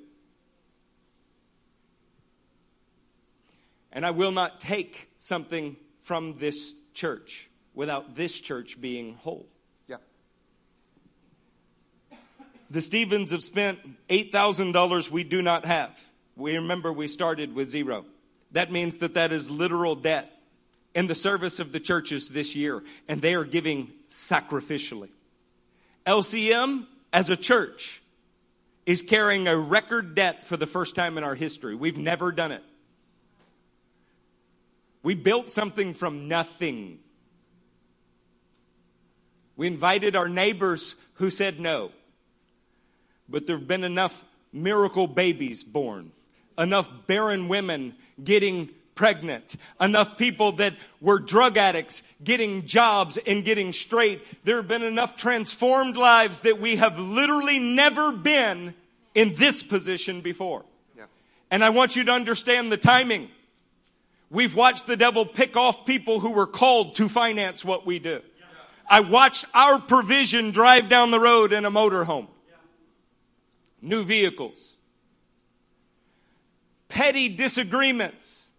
And I will not take something from this church without this church being whole. Yeah. The Stephens have spent $8,000 we do not have. We remember we started with zero. That means that that is literal debt in the service of the churches this year, and they are giving sacrificially. LCM, as a church, is carrying a record debt for the first time in our history. We've never done it. We built something from nothing. We invited our neighbors who said no. But there have been enough miracle babies born, enough barren women getting pregnant, enough people that were drug addicts getting jobs and getting straight. There have been enough transformed lives that we have literally never been in this position before. Yeah. And I want you to understand the timing. We've watched the devil pick off people who were called to finance what we do. I watched our provision drive down the road in a motorhome. New vehicles. Petty disagreements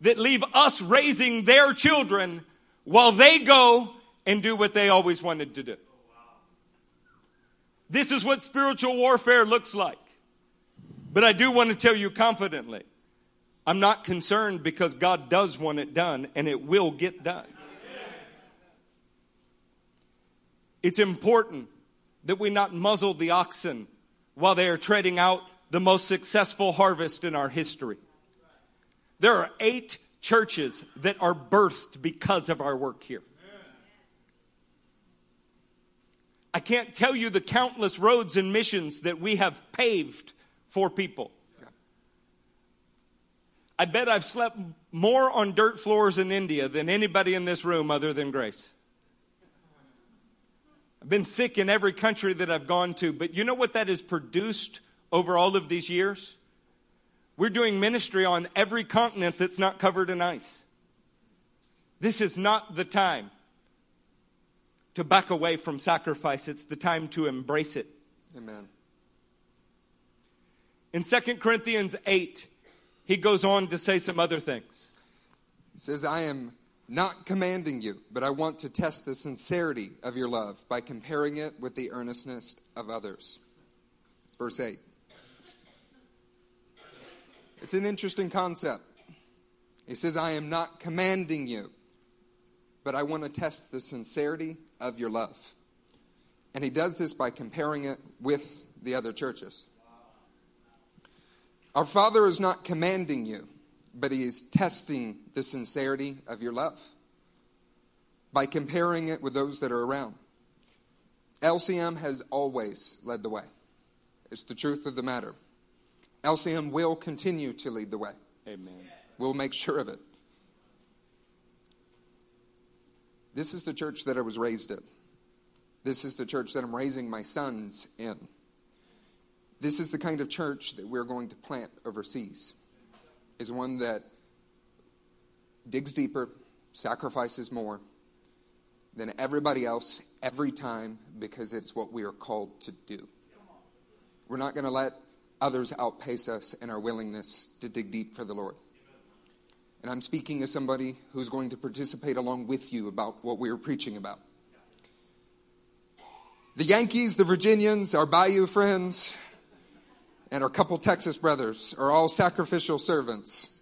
that leave us raising their children while they go and do what they always wanted to do. This is what spiritual warfare looks like. But I do want to tell you confidently, I'm not concerned because God does want it done and it will get done. It's important that we not muzzle the oxen while they are treading out the most successful harvest in our history. There are eight churches that are birthed because of our work here. I can't tell you the countless roads and missions that we have paved for people. I bet I've slept more on dirt floors in India than anybody in this room other than Grace. I've been sick in every country that I've gone to, but you know what that has produced over all of these years? We're doing ministry on every continent that's not covered in ice. This is not the time to back away from sacrifice. It's the time to embrace it. Amen. In 2 Corinthians 8, he goes on to say some other things. He says, I am not commanding you, but I want to test the sincerity of your love by comparing it with the earnestness of others. Verse 8. It's an interesting concept. He says, I am not commanding you, but I want to test the sincerity of your love. And he does this by comparing it with the other churches. Our Father is not commanding you, but he is testing the sincerity of your love by comparing it with those that are around. LCM has always led the way. It's the truth of the matter. LCM will continue to lead the way. Amen. We'll make sure of it. This is the church that I was raised in. This is the church that I'm raising my sons in. This is the kind of church that we're going to plant overseas. Is one that digs deeper, sacrifices more, than everybody else every time because it's what we are called to do. We're not going to let others outpace us in our willingness to dig deep for the Lord. And I'm speaking as somebody who's going to participate along with you about what we are preaching about. The Yankees, the Virginians, our Bayou friends, and our couple Texas brothers are all sacrificial servants.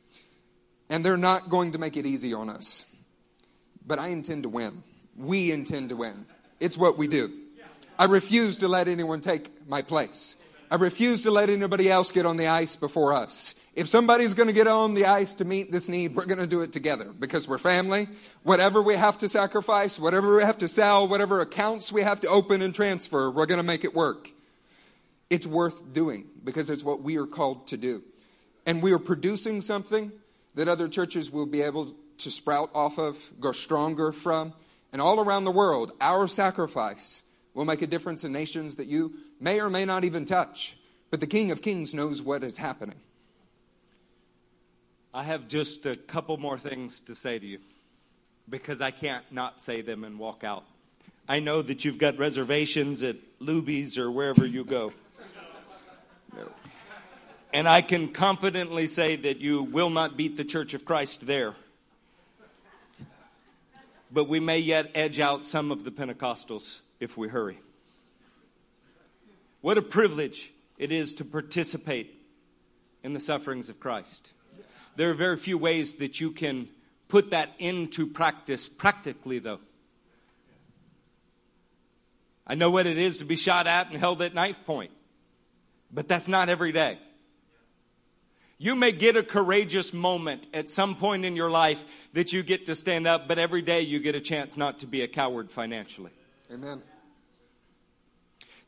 And they're not going to make it easy on us. But I intend to win. We intend to win. It's what we do. I refuse to let anyone take my place. I refuse to let anybody else get on the ice before us. If somebody's going to get on the ice to meet this need, we're going to do it together because we're family. Whatever we have to sacrifice, whatever we have to sell, whatever accounts we have to open and transfer, we're going to make it work. It's worth doing because it's what we are called to do. And we are producing something that other churches will be able to sprout off of, grow stronger from. And all around the world, our sacrifice will make a difference in nations that you may or may not even touch. But the King of Kings knows what is happening. I have just a couple more things to say to you because I can't not say them and walk out. I know that you've got reservations at Luby's or wherever you go. No. And I can confidently say that you will not beat the Church of Christ there. But we may yet edge out some of the Pentecostals if we hurry. What a privilege it is to participate in the sufferings of Christ. There are very few ways that you can put that into practice practically, though. I know what it is to be shot at and held at knife point, but that's not every day. You may get a courageous moment at some point in your life that you get to stand up, but every day you get a chance not to be a coward financially. Amen.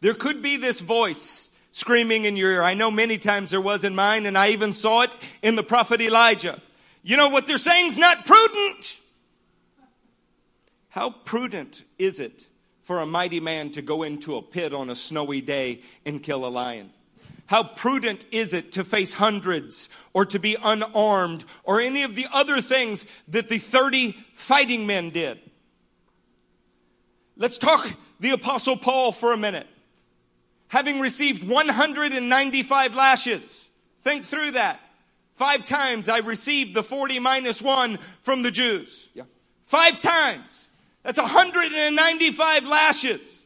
There could be this voice screaming in your ear. I know many times there was in mine, and I even saw it in the prophet Elijah. You know what they're saying is not prudent. How prudent is it for a mighty man to go into a pit on a snowy day and kill a lion? How prudent is it to face hundreds or to be unarmed or any of the other things that the 30 fighting men did? Let's talk the apostle Paul for a minute having received 195 lashes. Think through that. Five times I received the 40 minus one from the Jews. Yeah. Five times. That's 195 lashes.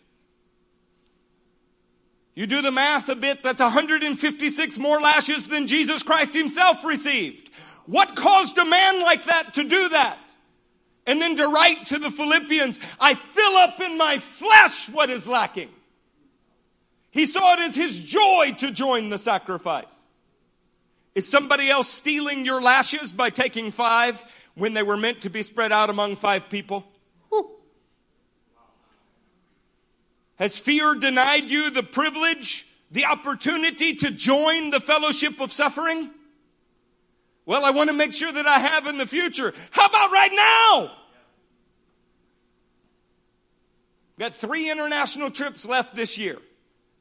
You do the math a bit, that's 156 more lashes than Jesus Christ himself received. What caused a man like that to do that? And then to write to the Philippians, I fill up in my flesh what is lacking. He saw it as his joy to join the sacrifice. Is somebody else stealing your lashes by taking five when they were meant to be spread out among five people? Whew. Has fear denied you the privilege, the opportunity to join the fellowship of suffering? Well, I want to make sure that I have in the future. How about right now? Got three international trips left this year.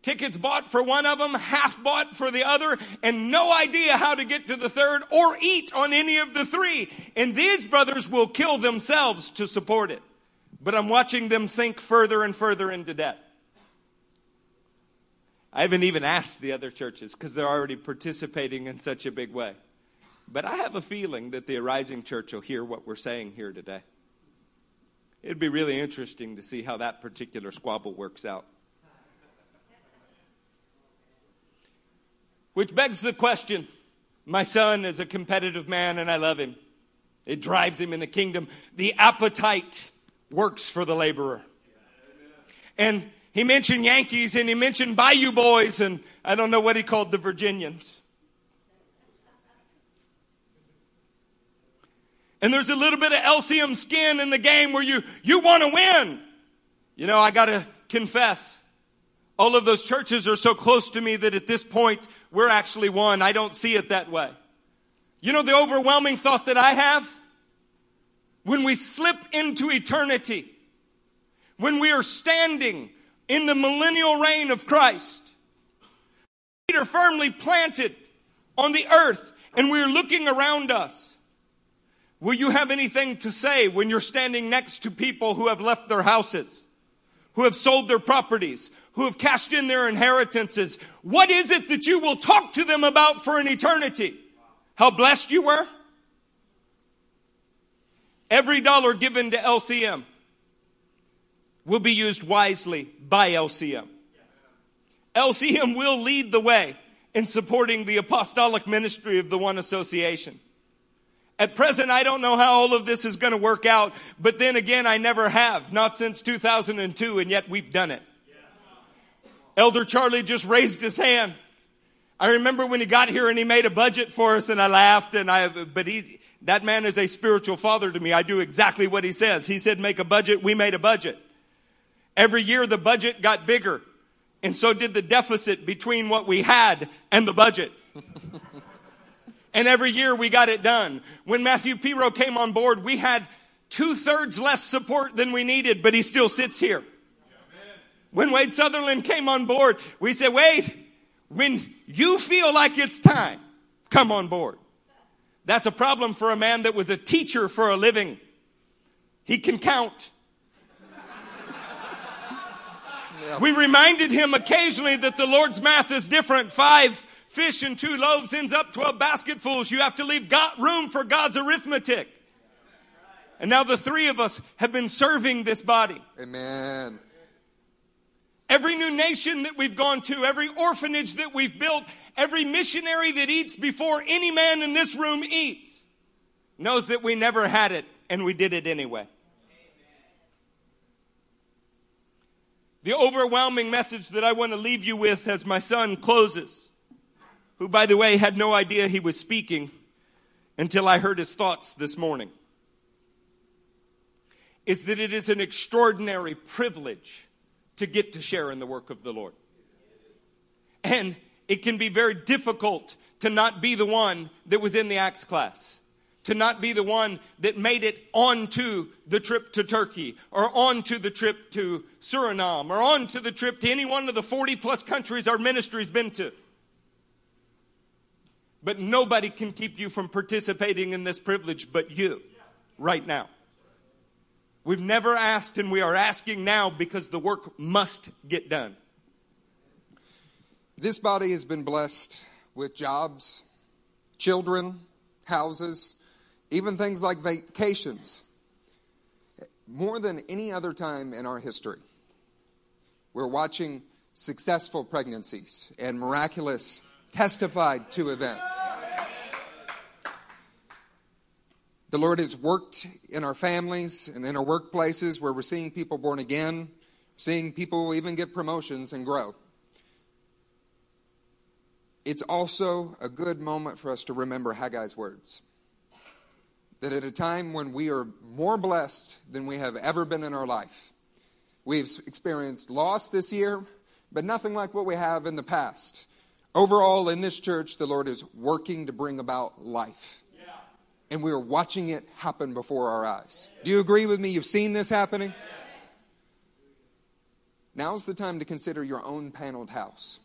Tickets bought for one of them, half bought for the other, and no idea how to get to the third or eat on any of the three. And these brothers will kill themselves to support it. But I'm watching them sink further and further into debt. I haven't even asked the other churches because they're already participating in such a big way. But I have a feeling that the Arising Church will hear what we're saying here today. It'd be really interesting to see how that particular squabble works out. Which begs the question my son is a competitive man and I love him. It drives him in the kingdom. The appetite works for the laborer. And he mentioned Yankees and he mentioned Bayou Boys and I don't know what he called the Virginians. And there's a little bit of LCM skin in the game where you, you want to win. You know, I gotta confess. All of those churches are so close to me that at this point we're actually one. I don't see it that way. You know the overwhelming thought that I have? When we slip into eternity, when we are standing in the millennial reign of Christ, feet are firmly planted on the earth and we're looking around us. Will you have anything to say when you're standing next to people who have left their houses, who have sold their properties, who have cashed in their inheritances? What is it that you will talk to them about for an eternity? How blessed you were? Every dollar given to LCM will be used wisely by LCM. LCM will lead the way in supporting the apostolic ministry of the One Association. At present, I don't know how all of this is going to work out, but then again, I never have, not since 2002, and yet we've done it. Elder Charlie just raised his hand. I remember when he got here and he made a budget for us and I laughed and I, but he, that man is a spiritual father to me. I do exactly what he says. He said make a budget. We made a budget. Every year the budget got bigger and so did the deficit between what we had and the budget. and every year we got it done. When Matthew Piro came on board, we had two thirds less support than we needed, but he still sits here. When Wade Sutherland came on board, we said, Wade, when you feel like it's time, come on board. That's a problem for a man that was a teacher for a living. He can count. We reminded him occasionally that the Lord's math is different. Five fish and two loaves ends up 12 basketfuls. You have to leave God, room for God's arithmetic. And now the three of us have been serving this body. Amen. Every new nation that we've gone to, every orphanage that we've built, every missionary that eats before any man in this room eats knows that we never had it and we did it anyway. The overwhelming message that I want to leave you with as my son closes, who by the way had no idea he was speaking until I heard his thoughts this morning, is that it is an extraordinary privilege to get to share in the work of the Lord. And it can be very difficult to not be the one that was in the Acts class. To not be the one that made it onto the trip to Turkey or onto the trip to Suriname or onto the trip to any one of the 40 plus countries our ministry's been to. But nobody can keep you from participating in this privilege but you right now. We've never asked and we are asking now because the work must get done. This body has been blessed with jobs, children, houses, even things like vacations, more than any other time in our history. We're watching successful pregnancies and miraculous testified to events. The Lord has worked in our families and in our workplaces where we're seeing people born again, seeing people even get promotions and grow. It's also a good moment for us to remember Haggai's words. That at a time when we are more blessed than we have ever been in our life, we've experienced loss this year, but nothing like what we have in the past. Overall, in this church, the Lord is working to bring about life and we are watching it happen before our eyes. Do you agree with me? You've seen this happening? Now's the time to consider your own paneled house.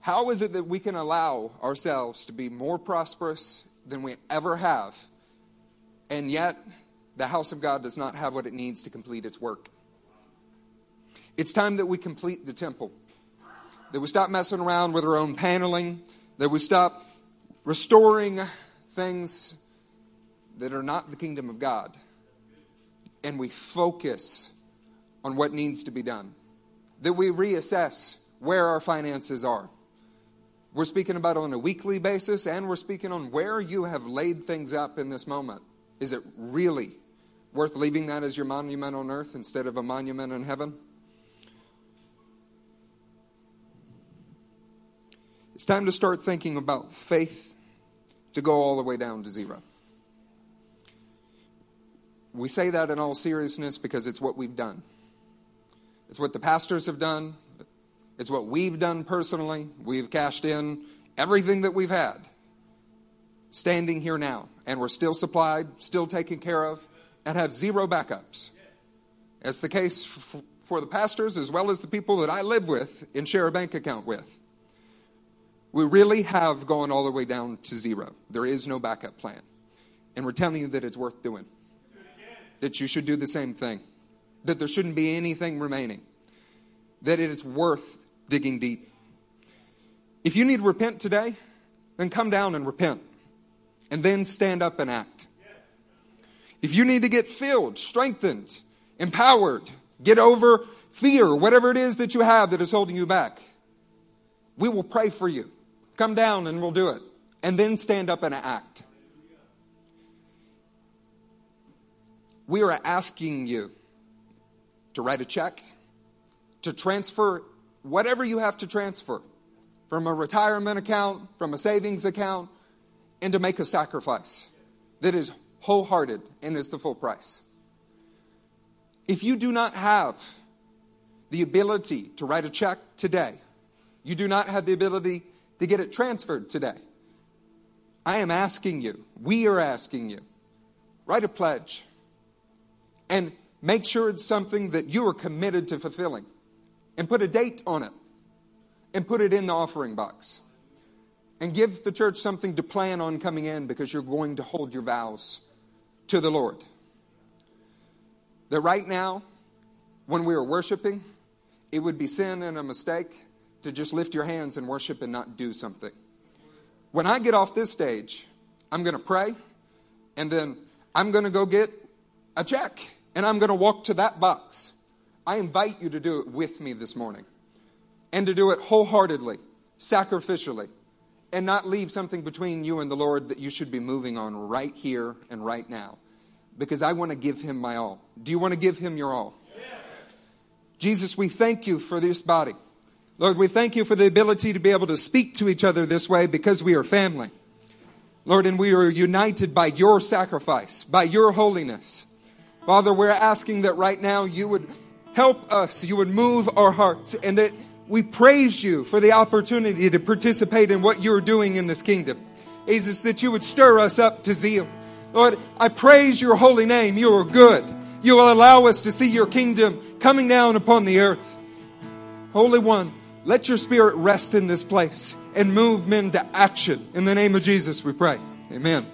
How is it that we can allow ourselves to be more prosperous than we ever have, and yet the house of God does not have what it needs to complete its work? It's time that we complete the temple, that we stop messing around with our own paneling, that we stop restoring things that are not the kingdom of God. And we focus on what needs to be done. That we reassess where our finances are. We're speaking about on a weekly basis, and we're speaking on where you have laid things up in this moment. Is it really worth leaving that as your monument on earth instead of a monument in heaven? It's time to start thinking about faith to go all the way down to zero. We say that in all seriousness because it's what we've done. It's what the pastors have done. It's what we've done personally. We've cashed in everything that we've had standing here now. And we're still supplied, still taken care of, and have zero backups. That's the case for the pastors as well as the people that I live with and share a bank account with. We really have gone all the way down to zero. There is no backup plan. And we're telling you that it's worth doing. That you should do the same thing. That there shouldn't be anything remaining. That it is worth digging deep. If you need to repent today, then come down and repent. And then stand up and act. If you need to get filled, strengthened, empowered, get over fear, whatever it is that you have that is holding you back, we will pray for you. Come down and we'll do it. And then stand up and act. We are asking you to write a check, to transfer whatever you have to transfer from a retirement account, from a savings account, and to make a sacrifice that is wholehearted and is the full price. If you do not have the ability to write a check today, you do not have the ability to get it transferred today. I am asking you, we are asking you, write a pledge and make sure it's something that you are committed to fulfilling and put a date on it and put it in the offering box and give the church something to plan on coming in because you're going to hold your vows to the Lord. That right now, when we are worshiping, it would be sin and a mistake to just lift your hands and worship and not do something. When I get off this stage, I'm going to pray, and then I'm going to go get a check, and I'm going to walk to that box. I invite you to do it with me this morning, and to do it wholeheartedly, sacrificially, and not leave something between you and the Lord that you should be moving on right here and right now. Because I want to give Him my all. Do you want to give Him your all? Yes. Jesus, we thank you for this body. Lord, we thank you for the ability to be able to speak to each other this way because we are family. Lord, and we are united by your sacrifice, by your holiness. Father, we're asking that right now you would help us, you would move our hearts, and that we praise you for the opportunity to participate in what you're doing in this kingdom. Jesus, that you would stir us up to zeal. Lord, I praise your holy name. You are good. You will allow us to see your kingdom coming down upon the earth. Holy One, let your spirit rest in this place and move men to action. In the name of Jesus, we pray. Amen.